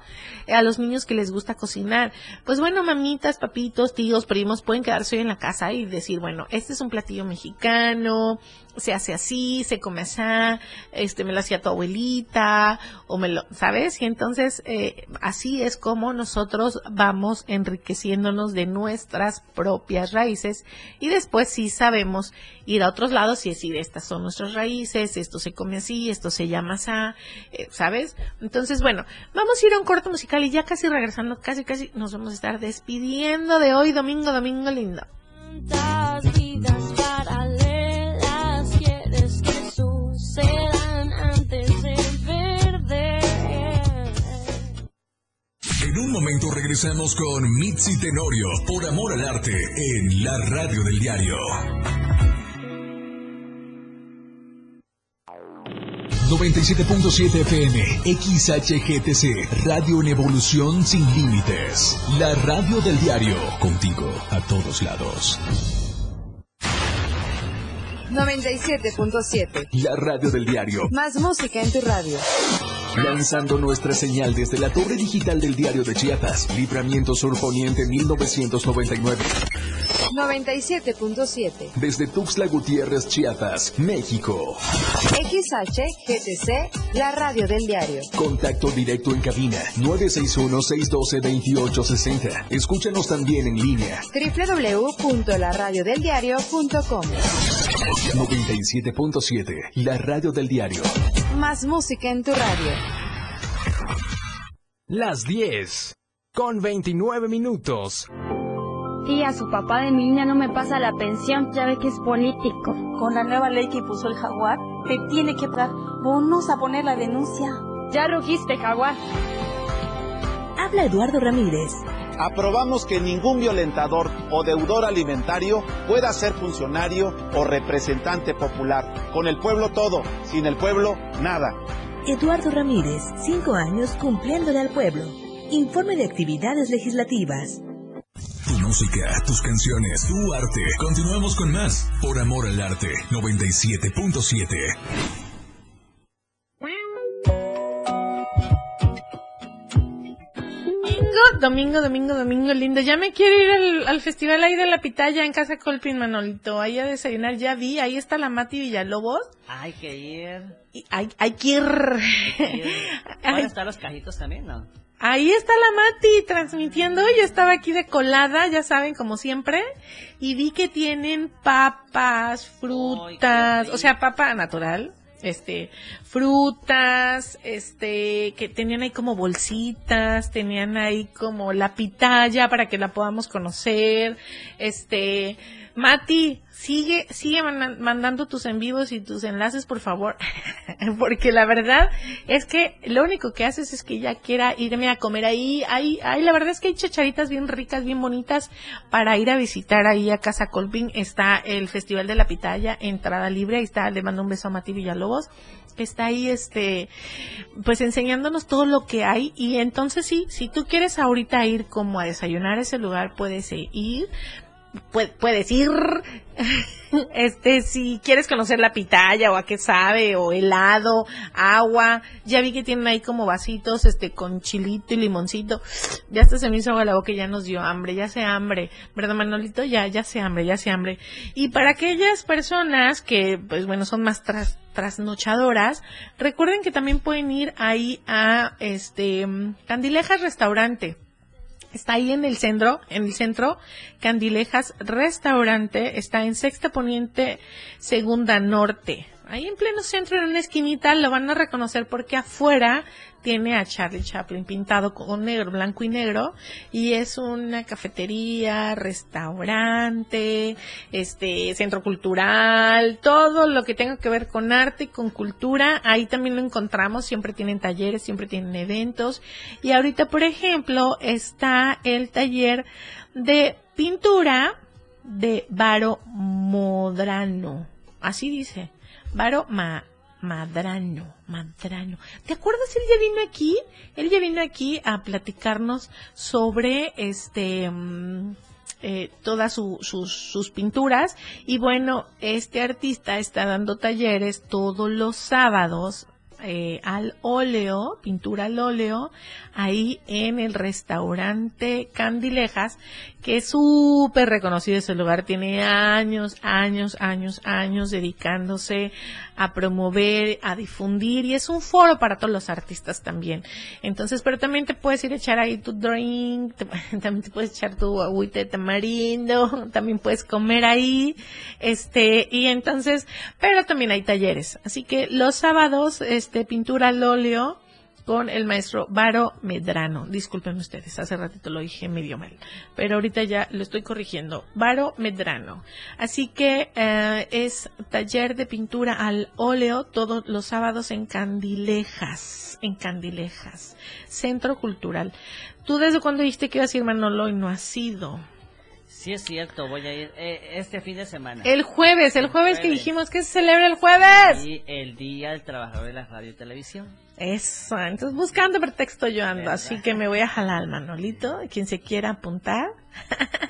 a los niños que les gusta cocinar. Pues bueno, mamitas, papitos, tíos, primos, pueden quedarse hoy en la casa y decir, bueno, este es un platillo mexicano, se hace así, se come así, este me lo hacía tu abuelita, o me lo, ¿sabes? Y entonces eh, así es como nosotros vamos enriqueciéndonos de nuestras propias raíces y después sí sabemos ir a otros lados y decir, estas son nuestras raíces, esto se come así, esto se llama así, eh, ¿sabes? Entonces, bueno, vamos a ir a un corto musical y ya casi regresando, casi, casi nos vamos a estar despidiendo de hoy, domingo, domingo lindo. ¿Cuántas vidas paralelas En un momento regresamos con Mitzi Tenorio por Amor al Arte en la radio del diario. 97.7 FM, XHGTC, Radio en Evolución Sin Límites. La radio del diario, contigo a todos lados. 97.7. La radio del diario, Más música en tu radio. Lanzando nuestra señal desde la torre digital del diario de Chiapas, Libramiento Sur Poniente 1999. 97.7. Desde Tuxtla Gutiérrez, Chiapas, México. XHGTC, la radio del diario. Contacto directo en cabina 961-612-2860. Escúchanos también en línea www.laradiodeldiario.com. 97.7, la radio del diario. Más música en tu radio. Las 10. Con 29 minutos. Tía, su papá de mi niña no me pasa la pensión, ya ve que es político. Con la nueva ley que puso el jaguar, te tiene que dar bonos a poner la denuncia. Ya rugiste, jaguar. Habla Eduardo Ramírez. Aprobamos que ningún violentador o deudor alimentario pueda ser funcionario o representante popular. Con el pueblo todo, sin el pueblo nada. Eduardo Ramírez, cinco años cumpliéndole al pueblo. Informe de actividades legislativas. Tu música, tus canciones, tu arte. Continuamos con más por Amor al Arte 97.7. Domingo, domingo, domingo, lindo. Ya me quiero ir al, al festival ahí de la pitaya en Casa Colpin, Manolito. Ahí a desayunar, ya vi. Ahí está la Mati Villalobos. Hay que ir. Y hay, hay que ir. <laughs> ¿Van Ay, a estar los cajitos también, no? Ahí está la Mati transmitiendo. Yo estaba aquí de colada, ya saben, como siempre. Y vi que tienen papas, frutas, o sea, papa natural. Este, frutas, este, que tenían ahí como bolsitas, tenían ahí como la pitaya para que la podamos conocer. Este, Mati, sigue, sigue manda- mandando tus en vivos y tus enlaces, por favor. <laughs> Porque la verdad es que lo único que haces es que ya quiera irme a comer ahí. Ahí, ahí la verdad es que hay chacharitas bien ricas, bien bonitas para ir a visitar ahí a Casa Colping. Está el Festival de la Pitaya, entrada libre. Ahí está, le mando un beso a Mati Villalobos. Está ahí, este, pues enseñándonos todo lo que hay. Y entonces sí, si tú quieres ahorita ir como a desayunar a ese lugar, puedes eh, ir puedes ir. Este, si quieres conocer la pitaya o a qué sabe, o helado, agua, ya vi que tienen ahí como vasitos, este, con chilito y limoncito. Ya hasta se me hizo agua la boca y ya nos dio hambre, ya se hambre, ¿verdad Manolito? Ya, ya se hambre, ya se hambre. Y para aquellas personas que, pues bueno, son más tras, trasnochadoras, recuerden que también pueden ir ahí a, este, Candilejas Restaurante. Está ahí en el centro, en el centro, Candilejas Restaurante, está en Sexta Poniente, Segunda Norte. Ahí en pleno centro, en una esquinita, lo van a reconocer porque afuera tiene a Charlie Chaplin pintado con negro, blanco y negro, y es una cafetería, restaurante, este, centro cultural, todo lo que tenga que ver con arte y con cultura, ahí también lo encontramos, siempre tienen talleres, siempre tienen eventos, y ahorita, por ejemplo, está el taller de pintura de Varo Modrano, así dice, Varo Ma Madrano, Madrano. ¿Te acuerdas? Él ya vino aquí, él ya vino aquí a platicarnos sobre este mm, eh, todas su- sus, sus pinturas y bueno, este artista está dando talleres todos los sábados eh, al óleo, pintura al óleo, ahí en el restaurante Candilejas, que es súper reconocido ese lugar, tiene años, años, años, años dedicándose a promover, a difundir y es un foro para todos los artistas también. Entonces, pero también te puedes ir a echar ahí tu drink, <laughs> también te puedes echar tu agüita de tamarindo, <laughs> también puedes comer ahí, este, y entonces, pero también hay talleres. Así que los sábados, este, pintura al óleo, con el maestro Varo Medrano. Disculpen ustedes, hace ratito lo dije medio mal, pero ahorita ya lo estoy corrigiendo. Varo Medrano. Así que eh, es taller de pintura al óleo todos los sábados en Candilejas, en Candilejas, Centro Cultural. ¿Tú desde cuándo dijiste que ibas a ir Manolo y no has ido? Sí es cierto, voy a ir eh, este fin de semana. El jueves, el jueves que dijimos que se celebra el jueves. Y el Día del Trabajador de la Radio y Televisión. Eso, entonces buscando pretexto yo ando, ¿Verdad? así que me voy a jalar al Manolito, quien se quiera apuntar.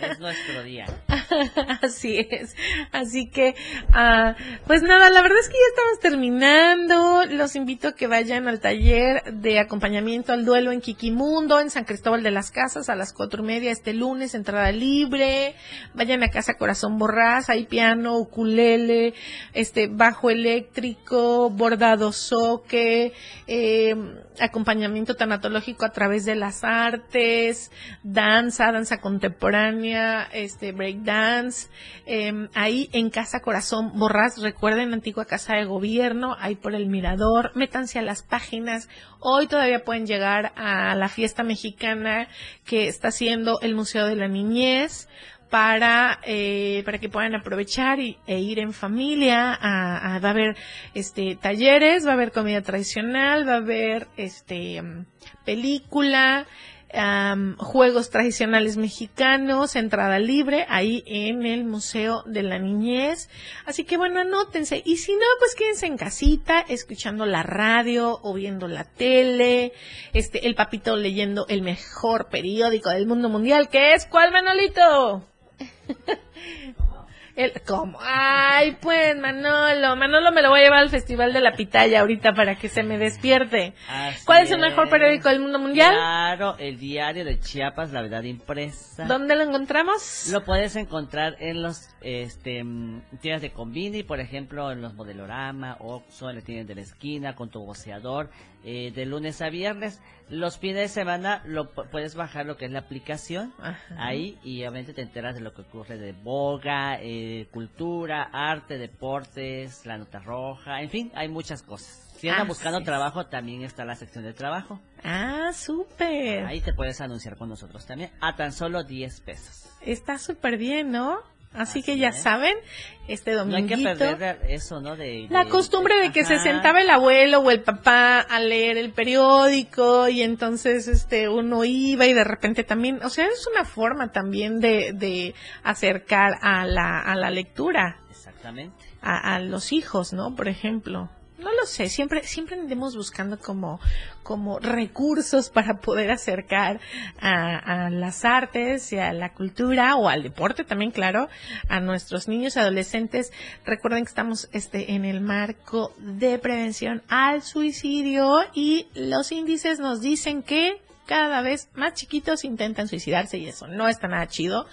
Es nuestro día. <laughs> Así es. Así que, ah, pues nada, la verdad es que ya estamos terminando. Los invito a que vayan al taller de acompañamiento al duelo en Kikimundo, en San Cristóbal de las Casas, a las cuatro y media este lunes, entrada libre. Vayan a Casa Corazón Borrás, hay piano, ukulele, este, bajo eléctrico, bordado soque, eh, acompañamiento tanatológico a través de las artes, danza, danza contemporánea, este break dance, eh, ahí en Casa Corazón Borrás, recuerden antigua casa de gobierno, ahí por el mirador, métanse a las páginas, hoy todavía pueden llegar a la fiesta mexicana que está haciendo el Museo de la Niñez, para eh, para que puedan aprovechar y, e ir en familia a, va a haber este talleres va a haber comida tradicional va a haber este mm, película juegos tradicionales mexicanos entrada libre ahí en el museo de la niñez así que bueno anótense y si no pues quédense en casita escuchando la radio o viendo la tele este el papito leyendo el mejor periódico del mundo mundial que es ¿cuál Manolito? <laughs> El, ¿Cómo? Ay, pues, Manolo. Manolo me lo voy a llevar al Festival de la Pitaya ahorita para que se me despierte. Así ¿Cuál es el mejor periódico del mundo mundial? Claro, el diario de Chiapas, La Verdad Impresa. ¿Dónde lo encontramos? Lo puedes encontrar en los este, tiendas de Convini, por ejemplo, en los Modelorama, Oxxo, en las tiendas de la esquina, con tu voceador, eh, de lunes a viernes. Los fines de semana lo pu- puedes bajar lo que es la aplicación ahí y obviamente te enteras de lo que ocurre de boga, eh, cultura, arte, deportes, la nota roja, en fin, hay muchas cosas. Si andan Así buscando trabajo, también está la sección de trabajo. Ah, súper. Ahí te puedes anunciar con nosotros también a tan solo 10 pesos. Está súper bien, ¿no? Así, que ya saben, este No hay que perder eso, ¿no? De, La costumbre de que se sentaba el abuelo o el papá a leer el periódico y entonces este uno iba y de repente también, o sea, es una forma también de, de acercar a la, a la lectura Exactamente. a, a los hijos, ¿no? Por ejemplo. No lo sé, siempre, siempre andemos buscando como, como recursos para poder acercar a, a las artes y a la cultura o al deporte también, claro, a nuestros niños y adolescentes. Recuerden que estamos este, en el marco de prevención al suicidio y los índices nos dicen que cada vez más chiquitos intentan suicidarse y eso no está nada chido.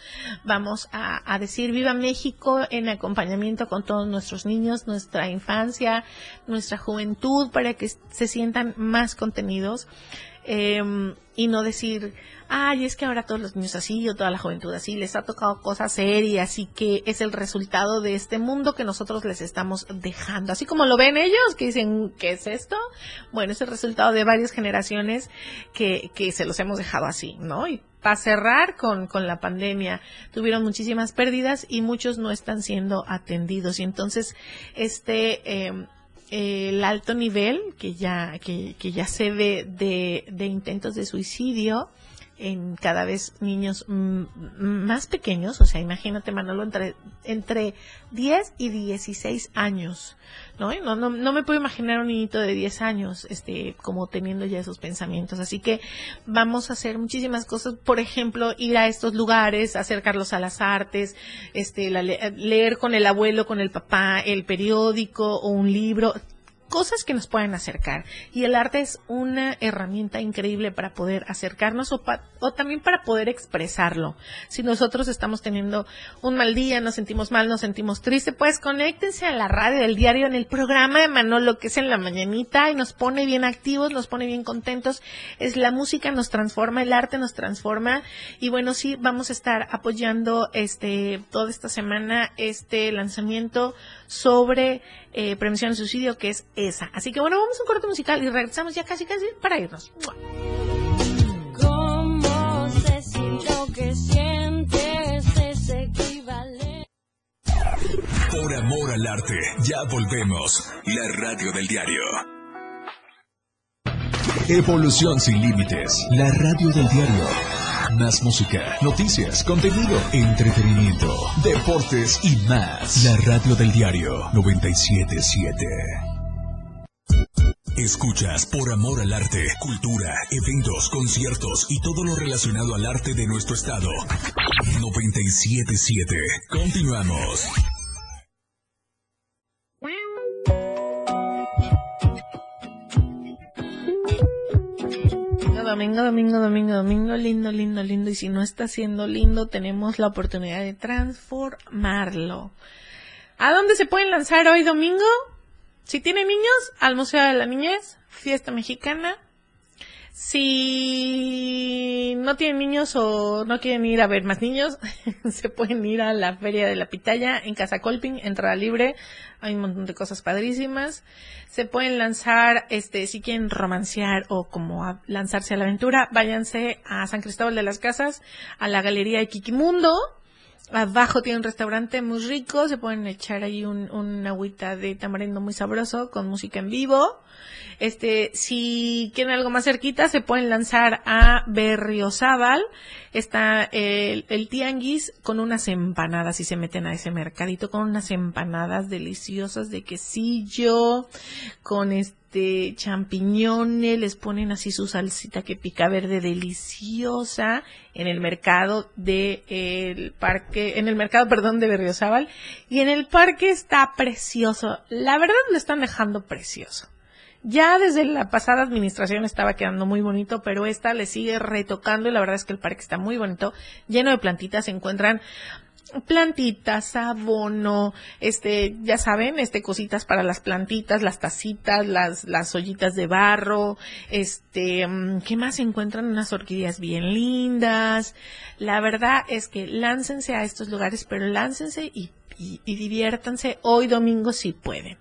Vamos a, a decir viva México en acompañamiento con todos nuestros niños, nuestra infancia, nuestra juventud, para que se sientan más contenidos. Em, y no decir, ay, es que ahora todos los niños así o toda la juventud así, les ha tocado cosas serias y que es el resultado de este mundo que nosotros les estamos dejando. Así como lo ven ellos, que dicen, ¿qué es esto? Bueno, es el resultado de varias generaciones que, que se los hemos dejado así, ¿no? Y para cerrar con, con la pandemia, tuvieron muchísimas pérdidas y muchos no están siendo atendidos. Y entonces, este, eh, el alto nivel que ya, que, que ya se ve de, de intentos de suicidio, en cada vez niños más pequeños, o sea, imagínate Manolo, entre, entre 10 y 16 años, ¿no? ¿no? No, me puedo imaginar un niñito de 10 años, este, como teniendo ya esos pensamientos, así que vamos a hacer muchísimas cosas, por ejemplo, ir a estos lugares, acercarlos a las artes, este, la, leer con el abuelo, con el papá, el periódico o un libro, cosas que nos pueden acercar. Y el arte es una herramienta increíble para poder acercarnos o, o, también para poder expresarlo. Si nosotros estamos teniendo un mal día, nos sentimos mal, nos sentimos tristes, pues conéctense a la radio del diario en el programa de Manolo que es en la mañanita y nos pone bien activos, nos pone bien contentos. Es la música nos transforma, el arte nos transforma y bueno, sí, vamos a estar apoyando este toda esta semana este lanzamiento sobre eh, prevención del suicidio que es esa. Así que bueno, vamos a un corte musical y regresamos ya casi casi para irnos. ¿Cómo se sintió que sientes ese equivalente? Por amor al arte, ya volvemos. La radio del diario. Evolución sin límites. La radio del diario. Más música, noticias, contenido, entretenimiento, deportes y más. La radio del diario 977. Escuchas por amor al arte, cultura, eventos, conciertos y todo lo relacionado al arte de nuestro estado. 977. Continuamos. Domingo, domingo, domingo, domingo, lindo, lindo, lindo. Y si no está siendo lindo, tenemos la oportunidad de transformarlo. ¿A dónde se pueden lanzar hoy domingo? Si tienen niños, al Museo de la Niñez, Fiesta Mexicana. Si no tienen niños o no quieren ir a ver más niños, <laughs> se pueden ir a la Feria de la Pitaya en Casa Colping, entrada libre. Hay un montón de cosas padrísimas. Se pueden lanzar, este, si quieren romancear o como lanzarse a la aventura, váyanse a San Cristóbal de las Casas, a la Galería de Kikimundo. Abajo tiene un restaurante muy rico, se pueden echar ahí un, un agüita de tamarindo muy sabroso con música en vivo. Este, si quieren algo más cerquita, se pueden lanzar a Berriozábal. Está el, el tianguis con unas empanadas y se meten a ese mercadito con unas empanadas deliciosas de quesillo, con este champiñones, les ponen así su salsita que pica verde deliciosa en el mercado de el parque, en el mercado, perdón, de Berriozábal. Y en el parque está precioso. La verdad lo están dejando precioso. Ya desde la pasada administración estaba quedando muy bonito, pero esta le sigue retocando y la verdad es que el parque está muy bonito, lleno de plantitas, se encuentran plantitas, abono, este, ya saben, este, cositas para las plantitas, las tacitas, las, las ollitas de barro, este, ¿qué más se encuentran? Unas orquídeas bien lindas. La verdad es que láncense a estos lugares, pero láncense y y, diviértanse hoy domingo si pueden.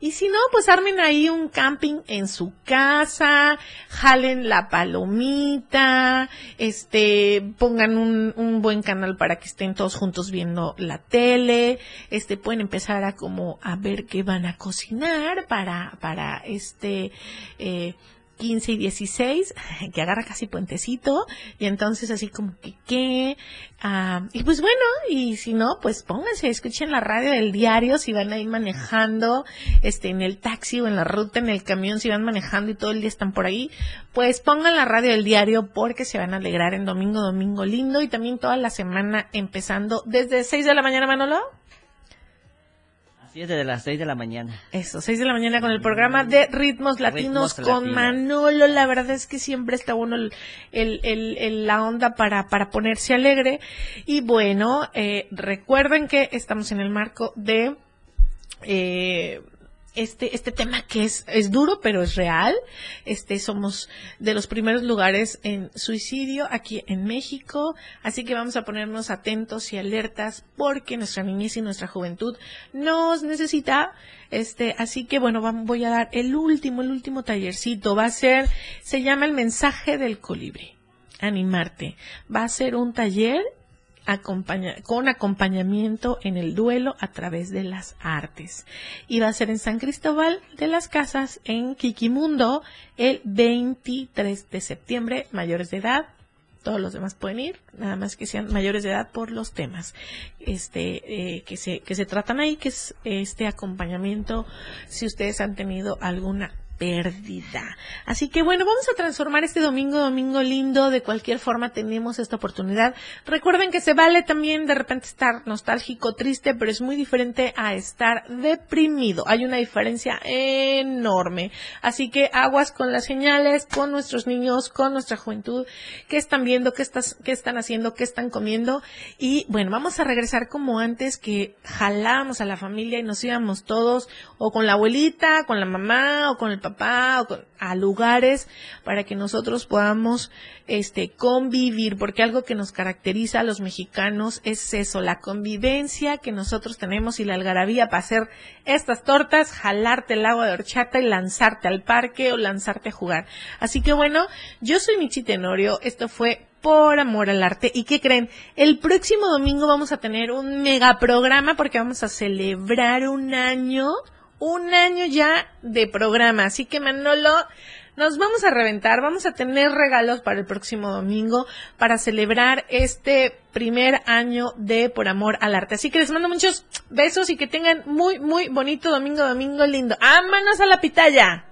Y si no, pues armen ahí un camping en su casa, jalen la palomita, este, pongan un, un buen canal para que estén todos juntos viendo la tele, este, pueden empezar a como a ver qué van a cocinar para, para este, eh, 15 y 16, que agarra casi puentecito, y entonces así como que qué, ah, y pues bueno, y si no, pues pónganse, escuchen la radio del diario, si van a ir manejando, este, en el taxi o en la ruta, en el camión, si van manejando y todo el día están por ahí, pues pongan la radio del diario porque se van a alegrar en domingo, domingo lindo, y también toda la semana empezando desde 6 de la mañana, Manolo. Así es, desde las 6 de la mañana. Eso, 6 de la mañana con el programa de Ritmos Latinos Ritmos con. Manolo. La verdad es que siempre está bueno el, el, el- el- la onda para, para ponerse alegre. Y bueno, eh, recuerden que estamos en el marco de... eh, este, este tema que es, es duro, pero es real. Este, somos de los primeros lugares en suicidio aquí en México. Así que vamos a ponernos atentos y alertas porque nuestra niñez y nuestra juventud nos necesita. Este, así que bueno, voy a dar el último, el último tallercito. Va a ser, se llama el mensaje del colibrí. Animarte. Va a ser un taller con acompañamiento en el duelo a través de las artes. Y va a ser en San Cristóbal de las Casas, en Quiquimundo, el 23 de septiembre, mayores de edad. Todos los demás pueden ir, nada más que sean mayores de edad por los temas este eh, que se que se tratan ahí, que es este acompañamiento si ustedes han tenido alguna pérdida. Así que bueno, vamos a transformar este domingo, domingo lindo, de cualquier forma tenemos esta oportunidad. Recuerden que se vale también de repente estar nostálgico, triste, pero es muy diferente a estar deprimido. Hay una diferencia enorme. Así que aguas con las señales, con nuestros niños, con nuestra juventud, qué están viendo, qué, estás, qué están haciendo, qué están comiendo. Y bueno, vamos a regresar como antes que jalábamos a la familia y nos íbamos todos o con la abuelita, con la mamá o con el papá con- a lugares para que nosotros podamos este convivir porque algo que nos caracteriza a los mexicanos es eso la convivencia que nosotros tenemos y la algarabía para hacer estas tortas jalarte el agua de horchata y lanzarte al parque o lanzarte a jugar así que bueno yo soy Michi Tenorio esto fue por amor al arte. ¿Y qué creen? El próximo domingo vamos a tener un mega programa porque vamos a celebrar un año, un año ya de programa. Así que Manolo, nos vamos a reventar, vamos a tener regalos para el próximo domingo para celebrar este primer año de Por Amor al Arte. Así que les mando muchos besos y que tengan muy, muy bonito domingo, domingo lindo. ¡Ámanos a la pitaya!